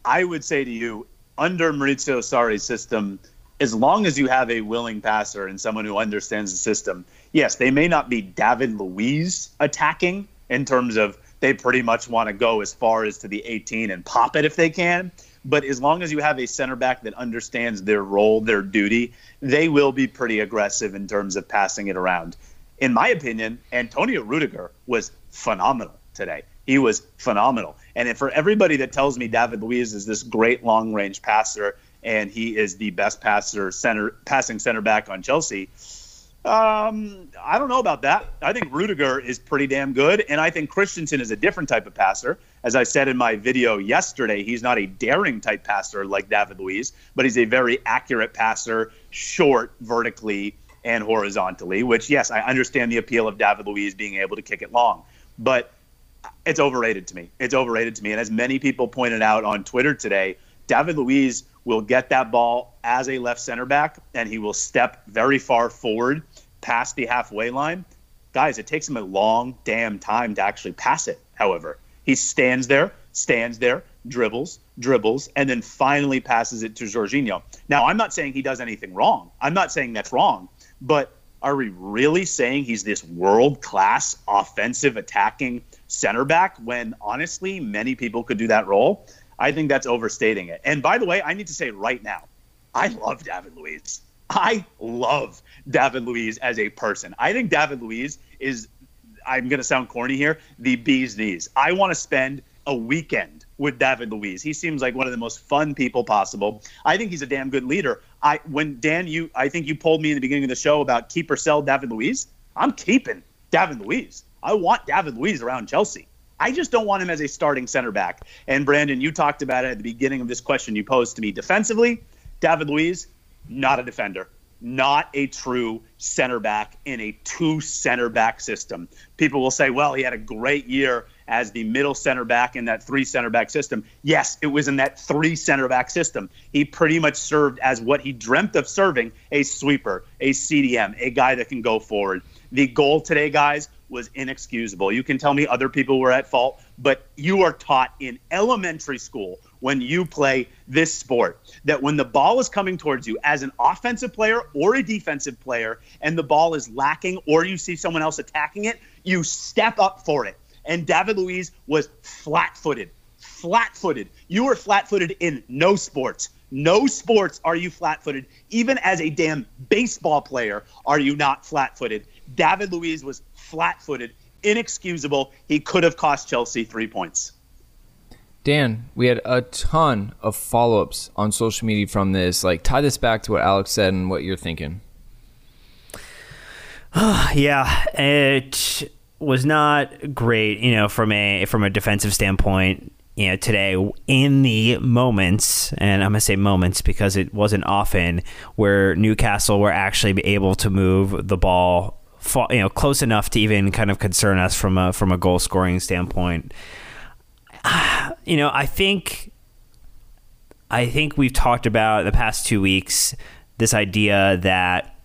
I would say to you, under Maurizio Sarri's system, as long as you have a willing passer and someone who understands the system, yes, they may not be David Luiz attacking in terms of they pretty much want to go as far as to the 18 and pop it if they can. But as long as you have a center back that understands their role, their duty, they will be pretty aggressive in terms of passing it around. In my opinion, Antonio Rudiger was phenomenal today. He was phenomenal. And for everybody that tells me David Luiz is this great long range passer and he is the best passer center passing center back on Chelsea, um, I don't know about that. I think Rudiger is pretty damn good, and I think Christensen is a different type of passer. As I said in my video yesterday, he's not a daring type passer like David Luiz, but he's a very accurate passer, short vertically and horizontally. Which, yes, I understand the appeal of David Luiz being able to kick it long, but it's overrated to me. It's overrated to me. And as many people pointed out on Twitter today, David Luiz will get that ball as a left center back and he will step very far forward past the halfway line. Guys, it takes him a long damn time to actually pass it, however. He stands there, stands there, dribbles, dribbles, and then finally passes it to Jorginho. Now, I'm not saying he does anything wrong. I'm not saying that's wrong, but are we really saying he's this world class offensive attacking center back when honestly many people could do that role? I think that's overstating it. And by the way, I need to say right now, I love David Luiz. I love David Luiz as a person. I think David Luiz is, I'm going to sound corny here, the bee's knees. I want to spend a weekend with David Luiz. He seems like one of the most fun people possible. I think he's a damn good leader. I when Dan, you I think you pulled me in the beginning of the show about keep or sell David Luiz. I'm keeping David Luiz. I want David Luiz around Chelsea. I just don't want him as a starting center back. And Brandon, you talked about it at the beginning of this question you posed to me. Defensively, David Luiz, not a defender not a true center back in a two center back system. People will say, well, he had a great year as the middle center back in that three center back system. Yes, it was in that three center back system. He pretty much served as what he dreamt of serving a sweeper, a CDM, a guy that can go forward. The goal today, guys, was inexcusable. You can tell me other people were at fault, but you are taught in elementary school when you play this sport that when the ball is coming towards you as an offensive player or a defensive player and the ball is lacking or you see someone else attacking it, you step up for it. And David Luiz was flat footed. Flat footed. You were flat footed in no sports. No sports are you flat footed. Even as a damn baseball player, are you not flat footed. David Luiz was flat footed, inexcusable. He could have cost Chelsea three points. Dan, we had a ton of follow ups on social media from this. Like, tie this back to what Alex said and what you're thinking. yeah, it was not great, you know, from a from a defensive standpoint. You know, today in the moments, and I'm gonna say moments because it wasn't often where Newcastle were actually able to move the ball, you know, close enough to even kind of concern us from a from a goal scoring standpoint. You know, I think I think we've talked about the past two weeks this idea that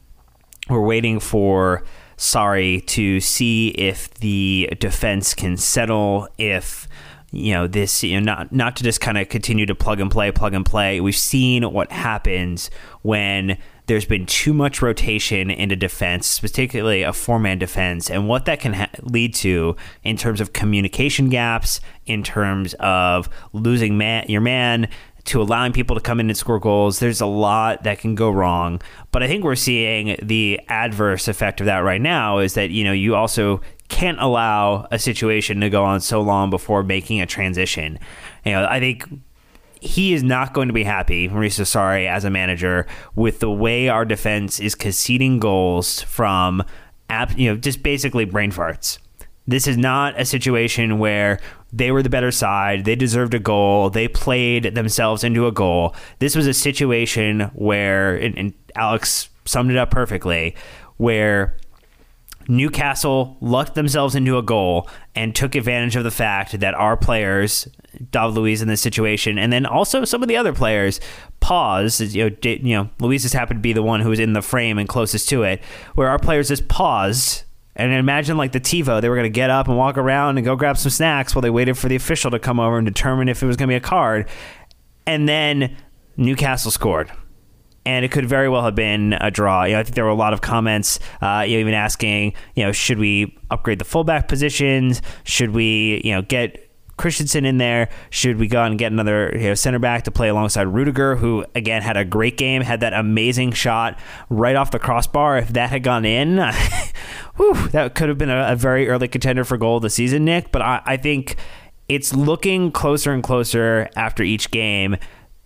we're waiting for Sarri to see if the defense can settle, if you know this, you know, not not to just kind of continue to plug and play, plug and play. We've seen what happens when there's been too much rotation into defense, particularly a four man defense, and what that can ha- lead to in terms of communication gaps, in terms of losing man, your man, to allowing people to come in and score goals. There's a lot that can go wrong, but I think we're seeing the adverse effect of that right now is that you know you also can't allow a situation to go on so long before making a transition. You know, I think he is not going to be happy, Maurizio Sarri, as a manager, with the way our defense is conceding goals from, you know, just basically brain farts. This is not a situation where they were the better side. They deserved a goal. They played themselves into a goal. This was a situation where, and, and Alex summed it up perfectly, where Newcastle lucked themselves into a goal and took advantage of the fact that our players, David Luiz in this situation, and then also some of the other players, paused. You know, you know, Luiz just happened to be the one who was in the frame and closest to it, where our players just paused and imagine like the TiVo, they were going to get up and walk around and go grab some snacks while they waited for the official to come over and determine if it was going to be a card. And then Newcastle scored. And it could very well have been a draw. You know, I think there were a lot of comments, uh, you know, even asking, you know, should we upgrade the fullback positions? Should we, you know, get Christensen in there? Should we go and get another you know, center back to play alongside Rudiger, who again had a great game, had that amazing shot right off the crossbar? If that had gone in, whew, that could have been a, a, very early contender for goal of the season, Nick. But I, I think it's looking closer and closer after each game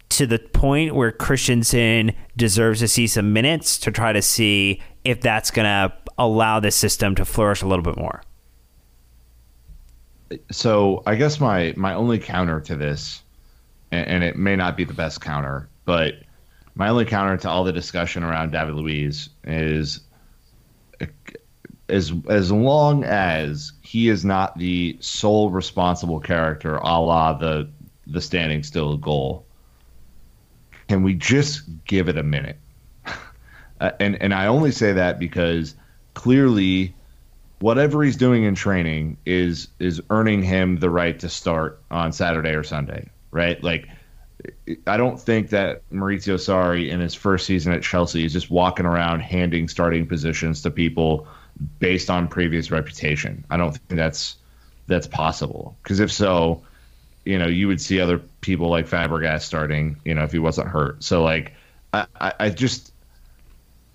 to the point where Christensen deserves to see some minutes to try to see if that's going to allow this system to flourish a little bit more so I guess my my only counter to this, and, and, it may not be the best counter, but my only counter to all the discussion around David Luiz is as as long as he is not the sole responsible character, a la the the standing still goal, can we just give it a minute? uh, and and I only say that because clearly whatever he's doing in training is is earning him the right to start on Saturday or Sunday, right? Like I don't think that Maurizio Sarri in his first season at Chelsea is just walking around handing starting positions to people based on previous reputation. I don't think that's that's possible because if so, you know, you would see other people like Fabregas starting, you know, if he wasn't hurt. So like I, I just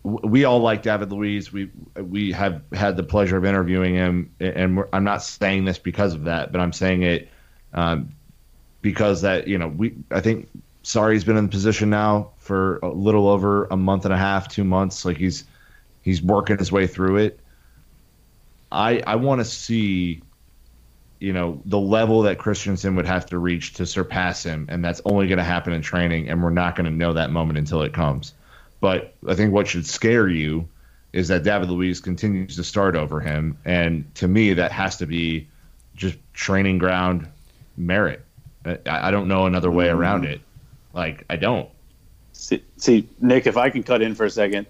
we all like David Luiz. We we have had the pleasure of interviewing him, and I'm not saying this because of that, but I'm saying it um, because that you know we I think Sarri's been in the position now for a little over a month and a half, two months. Like he's he's working his way through it. I I want to see you know the level that Christensen would have to reach to surpass him, and that's only going to happen in training, and we're not going to know that moment until it comes. But I think what should scare you is that David Luiz continues to start over him, and to me, that has to be just training ground merit. I, I don't know another way around it. Like I don't. See, see, Nick, if I can cut in for a second,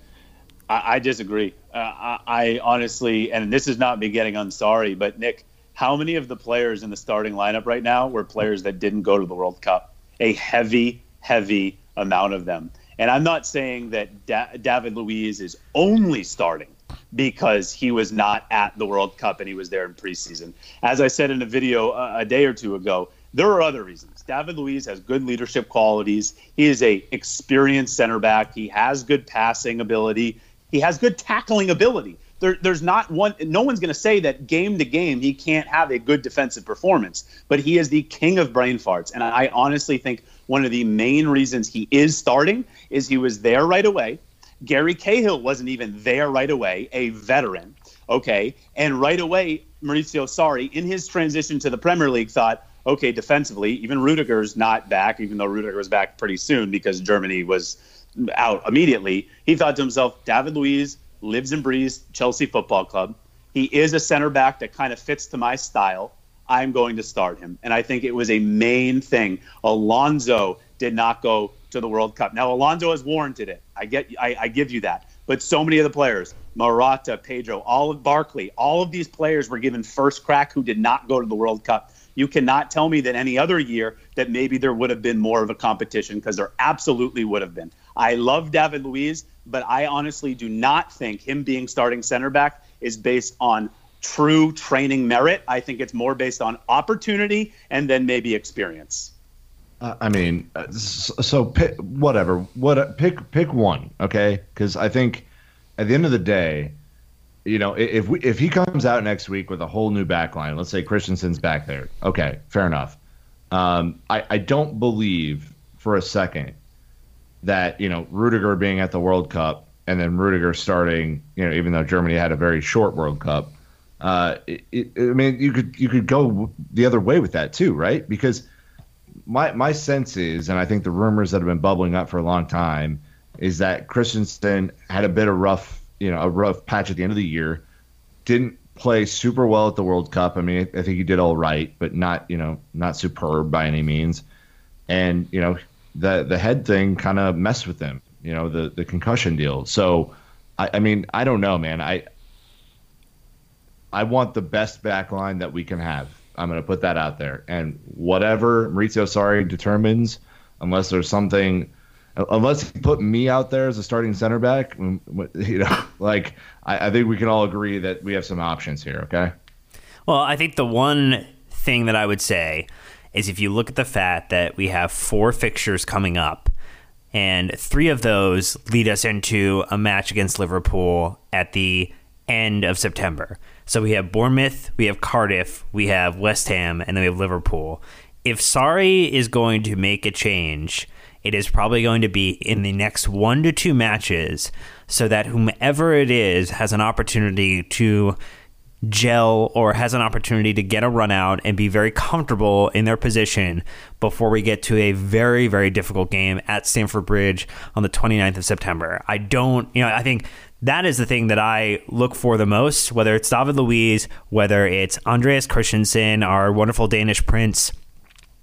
I, I disagree. Uh, I, I honestly, and this is not me getting on Sarri, but Nick, how many of the players in the starting lineup right now were players that didn't go to the World Cup? A heavy, heavy amount of them. And I'm not saying that da- David Luiz is only starting because he was not at the World Cup and he was there in preseason. As I said in a video a, a day or two ago, there are other reasons. David Luiz has good leadership qualities. He is a experienced center back. He has good passing ability. He has good tackling ability. There, there's not one. No one's going to say that game to game he can't have a good defensive performance, but he is the king of brain farts. And I honestly think one of the main reasons he is starting is he was there right away. Gary Cahill wasn't even there right away, a veteran. Okay. And right away, Maurizio Sarri, in his transition to the Premier League, thought, okay, defensively, even Rudiger's not back, even though Rudiger was back pretty soon because Germany was out immediately. He thought to himself, David Luiz lives and breathes Chelsea Football Club. He is a center back that kind of fits to my style. I'm going to start him. And I think it was a main thing. Alonso did not go to the World Cup. Now, Alonso has warranted it. I get, I, I give you that. But so many of the players, Morata, Pedro, all of Barkley, all of these players were given first crack who did not go to the World Cup. You cannot tell me that any other year that maybe there would have been more of a competition because there absolutely would have been. I love David Luiz, but I honestly do not think him being starting center back is based on true training merit. I think it's more based on opportunity and then maybe experience. Uh, I mean, uh, so pick, whatever. What pick pick one, okay? Because I think at the end of the day, you know, if we, if he comes out next week with a whole new back line, let's say Christensen's back there, okay, fair enough. Um, I, I don't believe for a second that you know Rudiger being at the World Cup and then Rudiger starting, you know, even though Germany had a very short World Cup. Uh, it, it, I mean, you could you could go the other way with that too, right? Because my my sense is, and I think the rumors that have been bubbling up for a long time, is that Christensen had a bit of rough, you know, a rough patch at the end of the year, didn't play super well at the World Cup. I mean, I think he did all right, but not, you know, not superb by any means. And you know, the the head thing kind of messed with him. You know, the the concussion deal. So, I, I mean, I don't know, man. I I want the best back line that we can have. I'm going to put that out there. And whatever Maurizio Sarri determines, unless there's something, unless he put me out there as a starting center back, you know, like I, I think we can all agree that we have some options here. Okay. Well, I think the one thing that I would say is if you look at the fact that we have four fixtures coming up, and three of those lead us into a match against Liverpool at the end of September. So we have Bournemouth, we have Cardiff, we have West Ham, and then we have Liverpool. If Sarri is going to make a change, it is probably going to be in the next one to two matches so that whomever it is has an opportunity to gel or has an opportunity to get a run out and be very comfortable in their position before we get to a very, very difficult game at Stamford Bridge on the 29th of September. I don't, you know, I think that is the thing that I look for the most, whether it's David Luiz, whether it's Andreas Christensen, our wonderful Danish prince.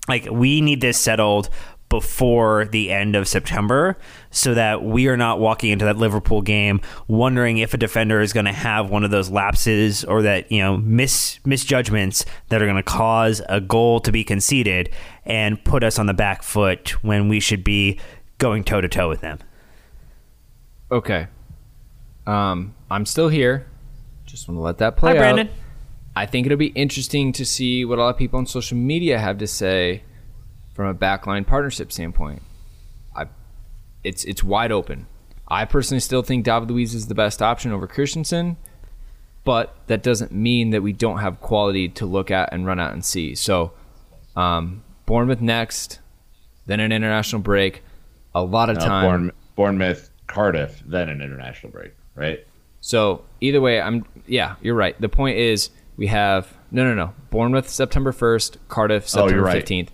Like, we need this settled before the end of September so that we are not walking into that Liverpool game wondering if a defender is going to have one of those lapses or that, you know, mis misjudgments that are going to cause a goal to be conceded and put us on the back foot when we should be going toe to toe with them. Okay. Um, I'm still here. Just want to let that play Hi, out. Brandon. I think it'll be interesting to see what a lot of people on social media have to say from a backline partnership standpoint. I, it's it's wide open. I personally still think David Luiz is the best option over Christensen, but that doesn't mean that we don't have quality to look at and run out and see. So, um, Bournemouth next, then an international break, a lot of Uh, time. Bournemouth, Bournemouth, Cardiff, then an international break, right? So either way, I'm yeah, you're right. The point is we have no no no Bournemouth September first, Cardiff Oh, September you're right. fifteenth.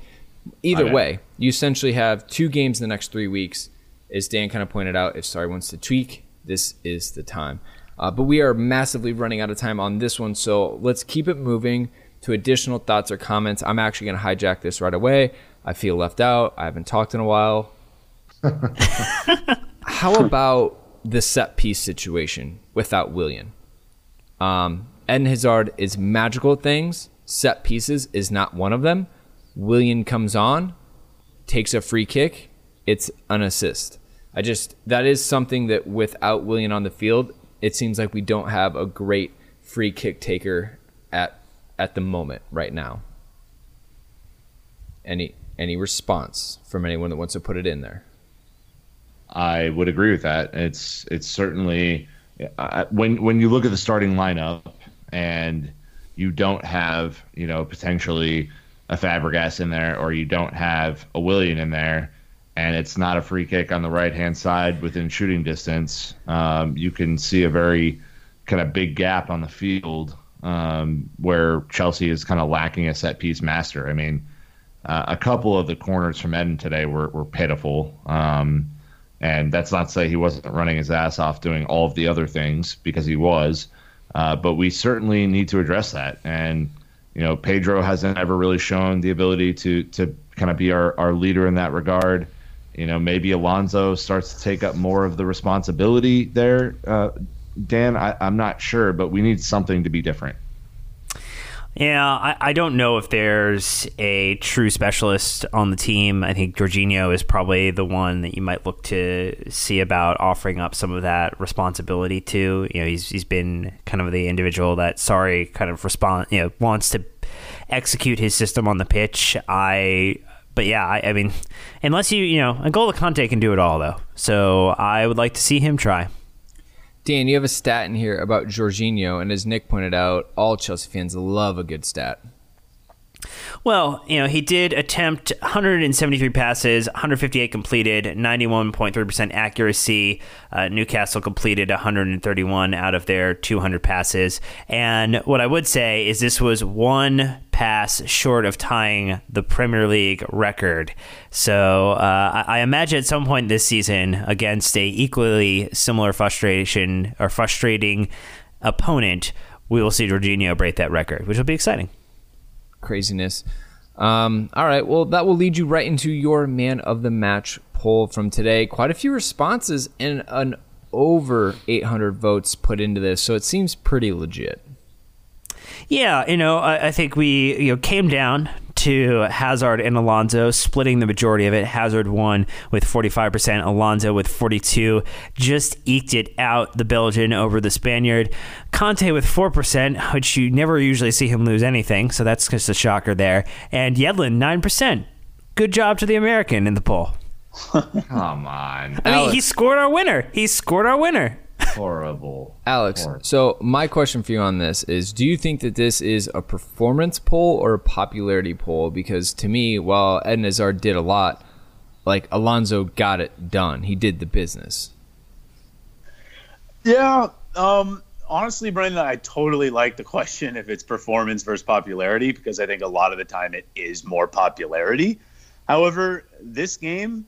Either Okay. way, you essentially have two games in the next three weeks. As Dan kind of pointed out, if Sarri wants to tweak, this is the time. Uh, but we are massively running out of time on this one, so let's keep it moving to additional thoughts or comments. I'm actually going to hijack this right away. I feel left out. I haven't talked in a while. How about the set piece situation without Willian? Um, Eden Hazard is magical things. Set pieces is not one of them. Willian comes on, takes a free kick. It's an assist. I just that is something that without Willian on the field, it seems like we don't have a great free kick taker at at the moment right now. Any any response from anyone that wants to put it in there? I would agree with that. It's it's certainly uh, when when you look at the starting lineup and you don't have you know potentially a Fabregas in there or you don't have a Willian in there and it's not a free kick on the right hand side within shooting distance, um, you can see a very kind of big gap on the field um, where Chelsea is kind of lacking a set piece master. I mean, uh, a couple of the corners from Eden today were, were pitiful. Um, and that's not to say he wasn't running his ass off doing all of the other things because he was. Uh, but we certainly need to address that. And, you know, Pedro hasn't ever really shown the ability to, to kind of be our, our leader in that regard. You know, maybe Alonso starts to take up more of the responsibility there. Uh, Dan, I, I'm not sure, but we need something to be different. Yeah, I, I don't know if there's a true specialist on the team. I think Jorginho is probably the one that you might look to see about offering up some of that responsibility to. You know, he's he's been kind of the individual that Sarri kind of respond you know wants to execute his system on the pitch. I but yeah, I, I mean, unless you you know, N'Golo Kanté can do it all though. So I would like to see him try. Dan, you have a stat in here about Jorginho, and as Nick pointed out, all Chelsea fans love a good stat. Well, you know, he did attempt 173 passes, 158 completed, 91.3% accuracy. Uh, Newcastle completed 131 out of their 200 passes. And what I would say is this was one pass short of tying the Premier League record. So uh, I, I imagine at some point this season, against a equally similar frustration or frustrating opponent, we will see Jorginho break that record, which will be exciting craziness. Um, all right, well, that will lead you right into your man of the match poll from today. Quite a few responses and an over 800 votes put into this, so it seems pretty legit. Yeah, you know, I, I think we you know came down to Hazard and Alonso, splitting the majority of it. Hazard won with 45%, Alonso with 42. Just eked it out, the Belgian over the Spaniard. Kanté with 4%, which you never usually see him lose anything, so that's just a shocker there. And Yedlin, 9%. Good job to the American in the poll. Come on. I mean, he scored our winner. He scored our winner. Horrible. Alex, Horrible. so my question for you on this is do you think that this is a performance poll or a popularity poll? Because to me, while Eden Hazard did a lot, like Alonso got it done. He did the business. Yeah. Um, honestly, Brandon, I totally like the question if it's performance versus popularity because I think a lot of the time it is more popularity. However, this game,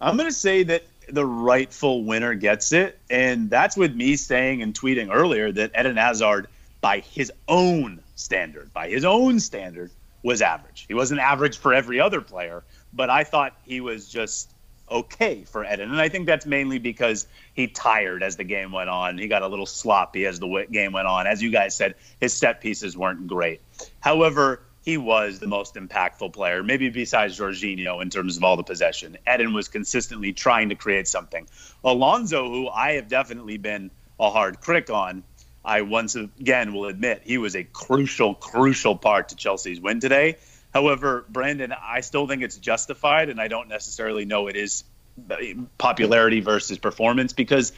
I'm going to say that the rightful winner gets it. And that's with me saying and tweeting earlier that Eden Hazard, by his own standard, by his own standard, was average. He wasn't average for every other player, but I thought he was just okay for Eden. And I think that's mainly because he tired as the game went on. He got a little sloppy as the game went on. As you guys said, his set pieces weren't great. However, he was the most impactful player, maybe besides Jorginho in terms of all the possession. Eden was consistently trying to create something. Alonso, who I have definitely been a hard critic on, I once again will admit he was a crucial, crucial part to Chelsea's win today. However, Brandon, I still think it's justified, and I don't necessarily know it is popularity versus performance because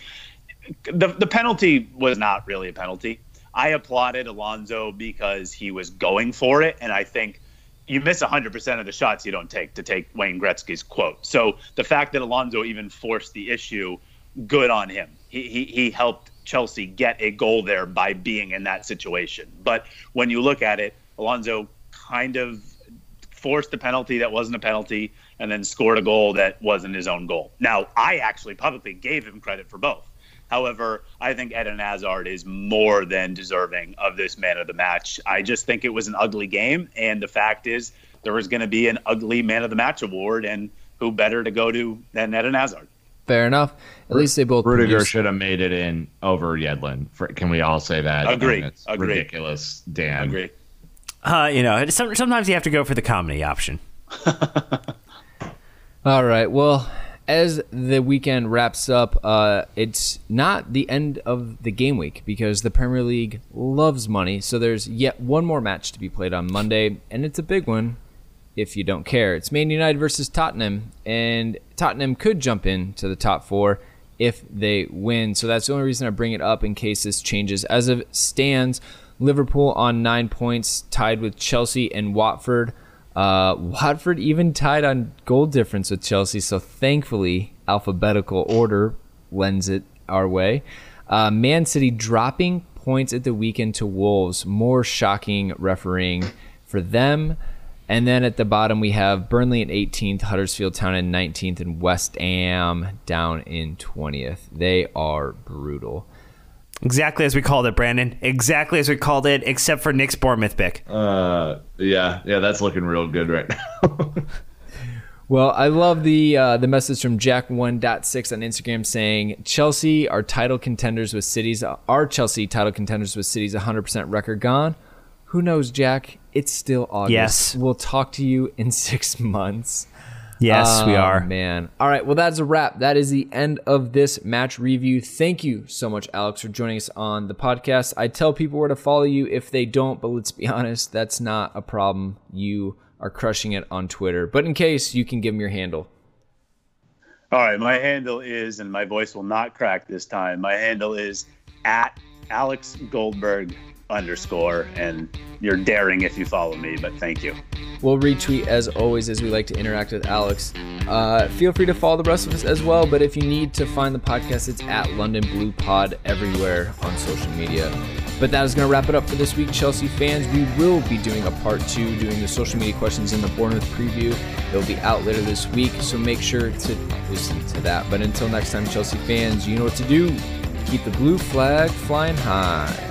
the the penalty was not really a penalty. I applauded Alonso because he was going for it, and I think you miss 100% of the shots you don't take to take Wayne Gretzky's quote. So the fact that Alonso even forced the issue, good on him. He, he, he helped Chelsea get a goal there by being in that situation. But when you look at it, Alonso kind of forced a penalty that wasn't a penalty and then scored a goal that wasn't his own goal. Now, I actually publicly gave him credit for both. However, I think Eden Hazard is more than deserving of this man of the match. I just think it was an ugly game, and the fact is there was going to be an ugly man of the match award, and who better to go to than Eden Hazard? Fair enough. At least they both. Rudiger produced- should have made it in over Yedlin. For, can we all say that? Agree. It's Agree. ridiculous, Dan. Agree. Uh, you know, some, sometimes you have to go for the comedy option. All right. Well, as the weekend wraps up, uh, it's not the end of the game week because the Premier League loves money. So there's yet one more match to be played on Monday, and it's a big one. If you don't care, it's Man United versus Tottenham, and Tottenham could jump in to the top four if they win. So that's the only reason I bring it up in case this changes. As it stands, Liverpool on nine points, tied with Chelsea and Watford. Uh, Watford even tied on goal difference with Chelsea, so thankfully, alphabetical order lends it our way. Uh, Man City dropping points at the weekend to Wolves. More shocking refereeing for them. And then at the bottom, we have Burnley in 18th, Huddersfield Town in 19th, and West Ham down in 20th. They are brutal. Exactly as we called it, Brandon. Exactly as we called it, except for Nick's Bournemouth pick. Uh, yeah, yeah, that's looking real good right now. Well, I love the uh, the message from Jack1.6 on Instagram saying Chelsea are title contenders with City's are Chelsea title contenders with City's 100% record gone. Who knows, Jack? It's still August. Yes. We'll talk to you in 6 months. Yes, we Oh, are. Man. All right. Well, that's a wrap. That is the end of this match review. Thank you so much, Alex, for joining us on the podcast. I tell people where to follow you if they don't, but let's be honest, that's not a problem. You are crushing it on Twitter. But in case, you can give them your handle. All right, my handle is, and my voice will not crack this time. My handle is at Alex Goldberg underscore, and you're daring if you follow me, but thank you. We'll retweet as always as we like to interact with Alex. Uh, feel free to follow the rest of us as well. But if you need to find the podcast, it's at London Blue Pod everywhere on social media. But that is going to wrap it up for this week, Chelsea fans. We will be doing a part two, doing the social media questions in the Bournemouth preview. It'll be out later this week, so make sure to listen to that. But until next time, Chelsea fans, you know what to do. Keep the blue flag flying high.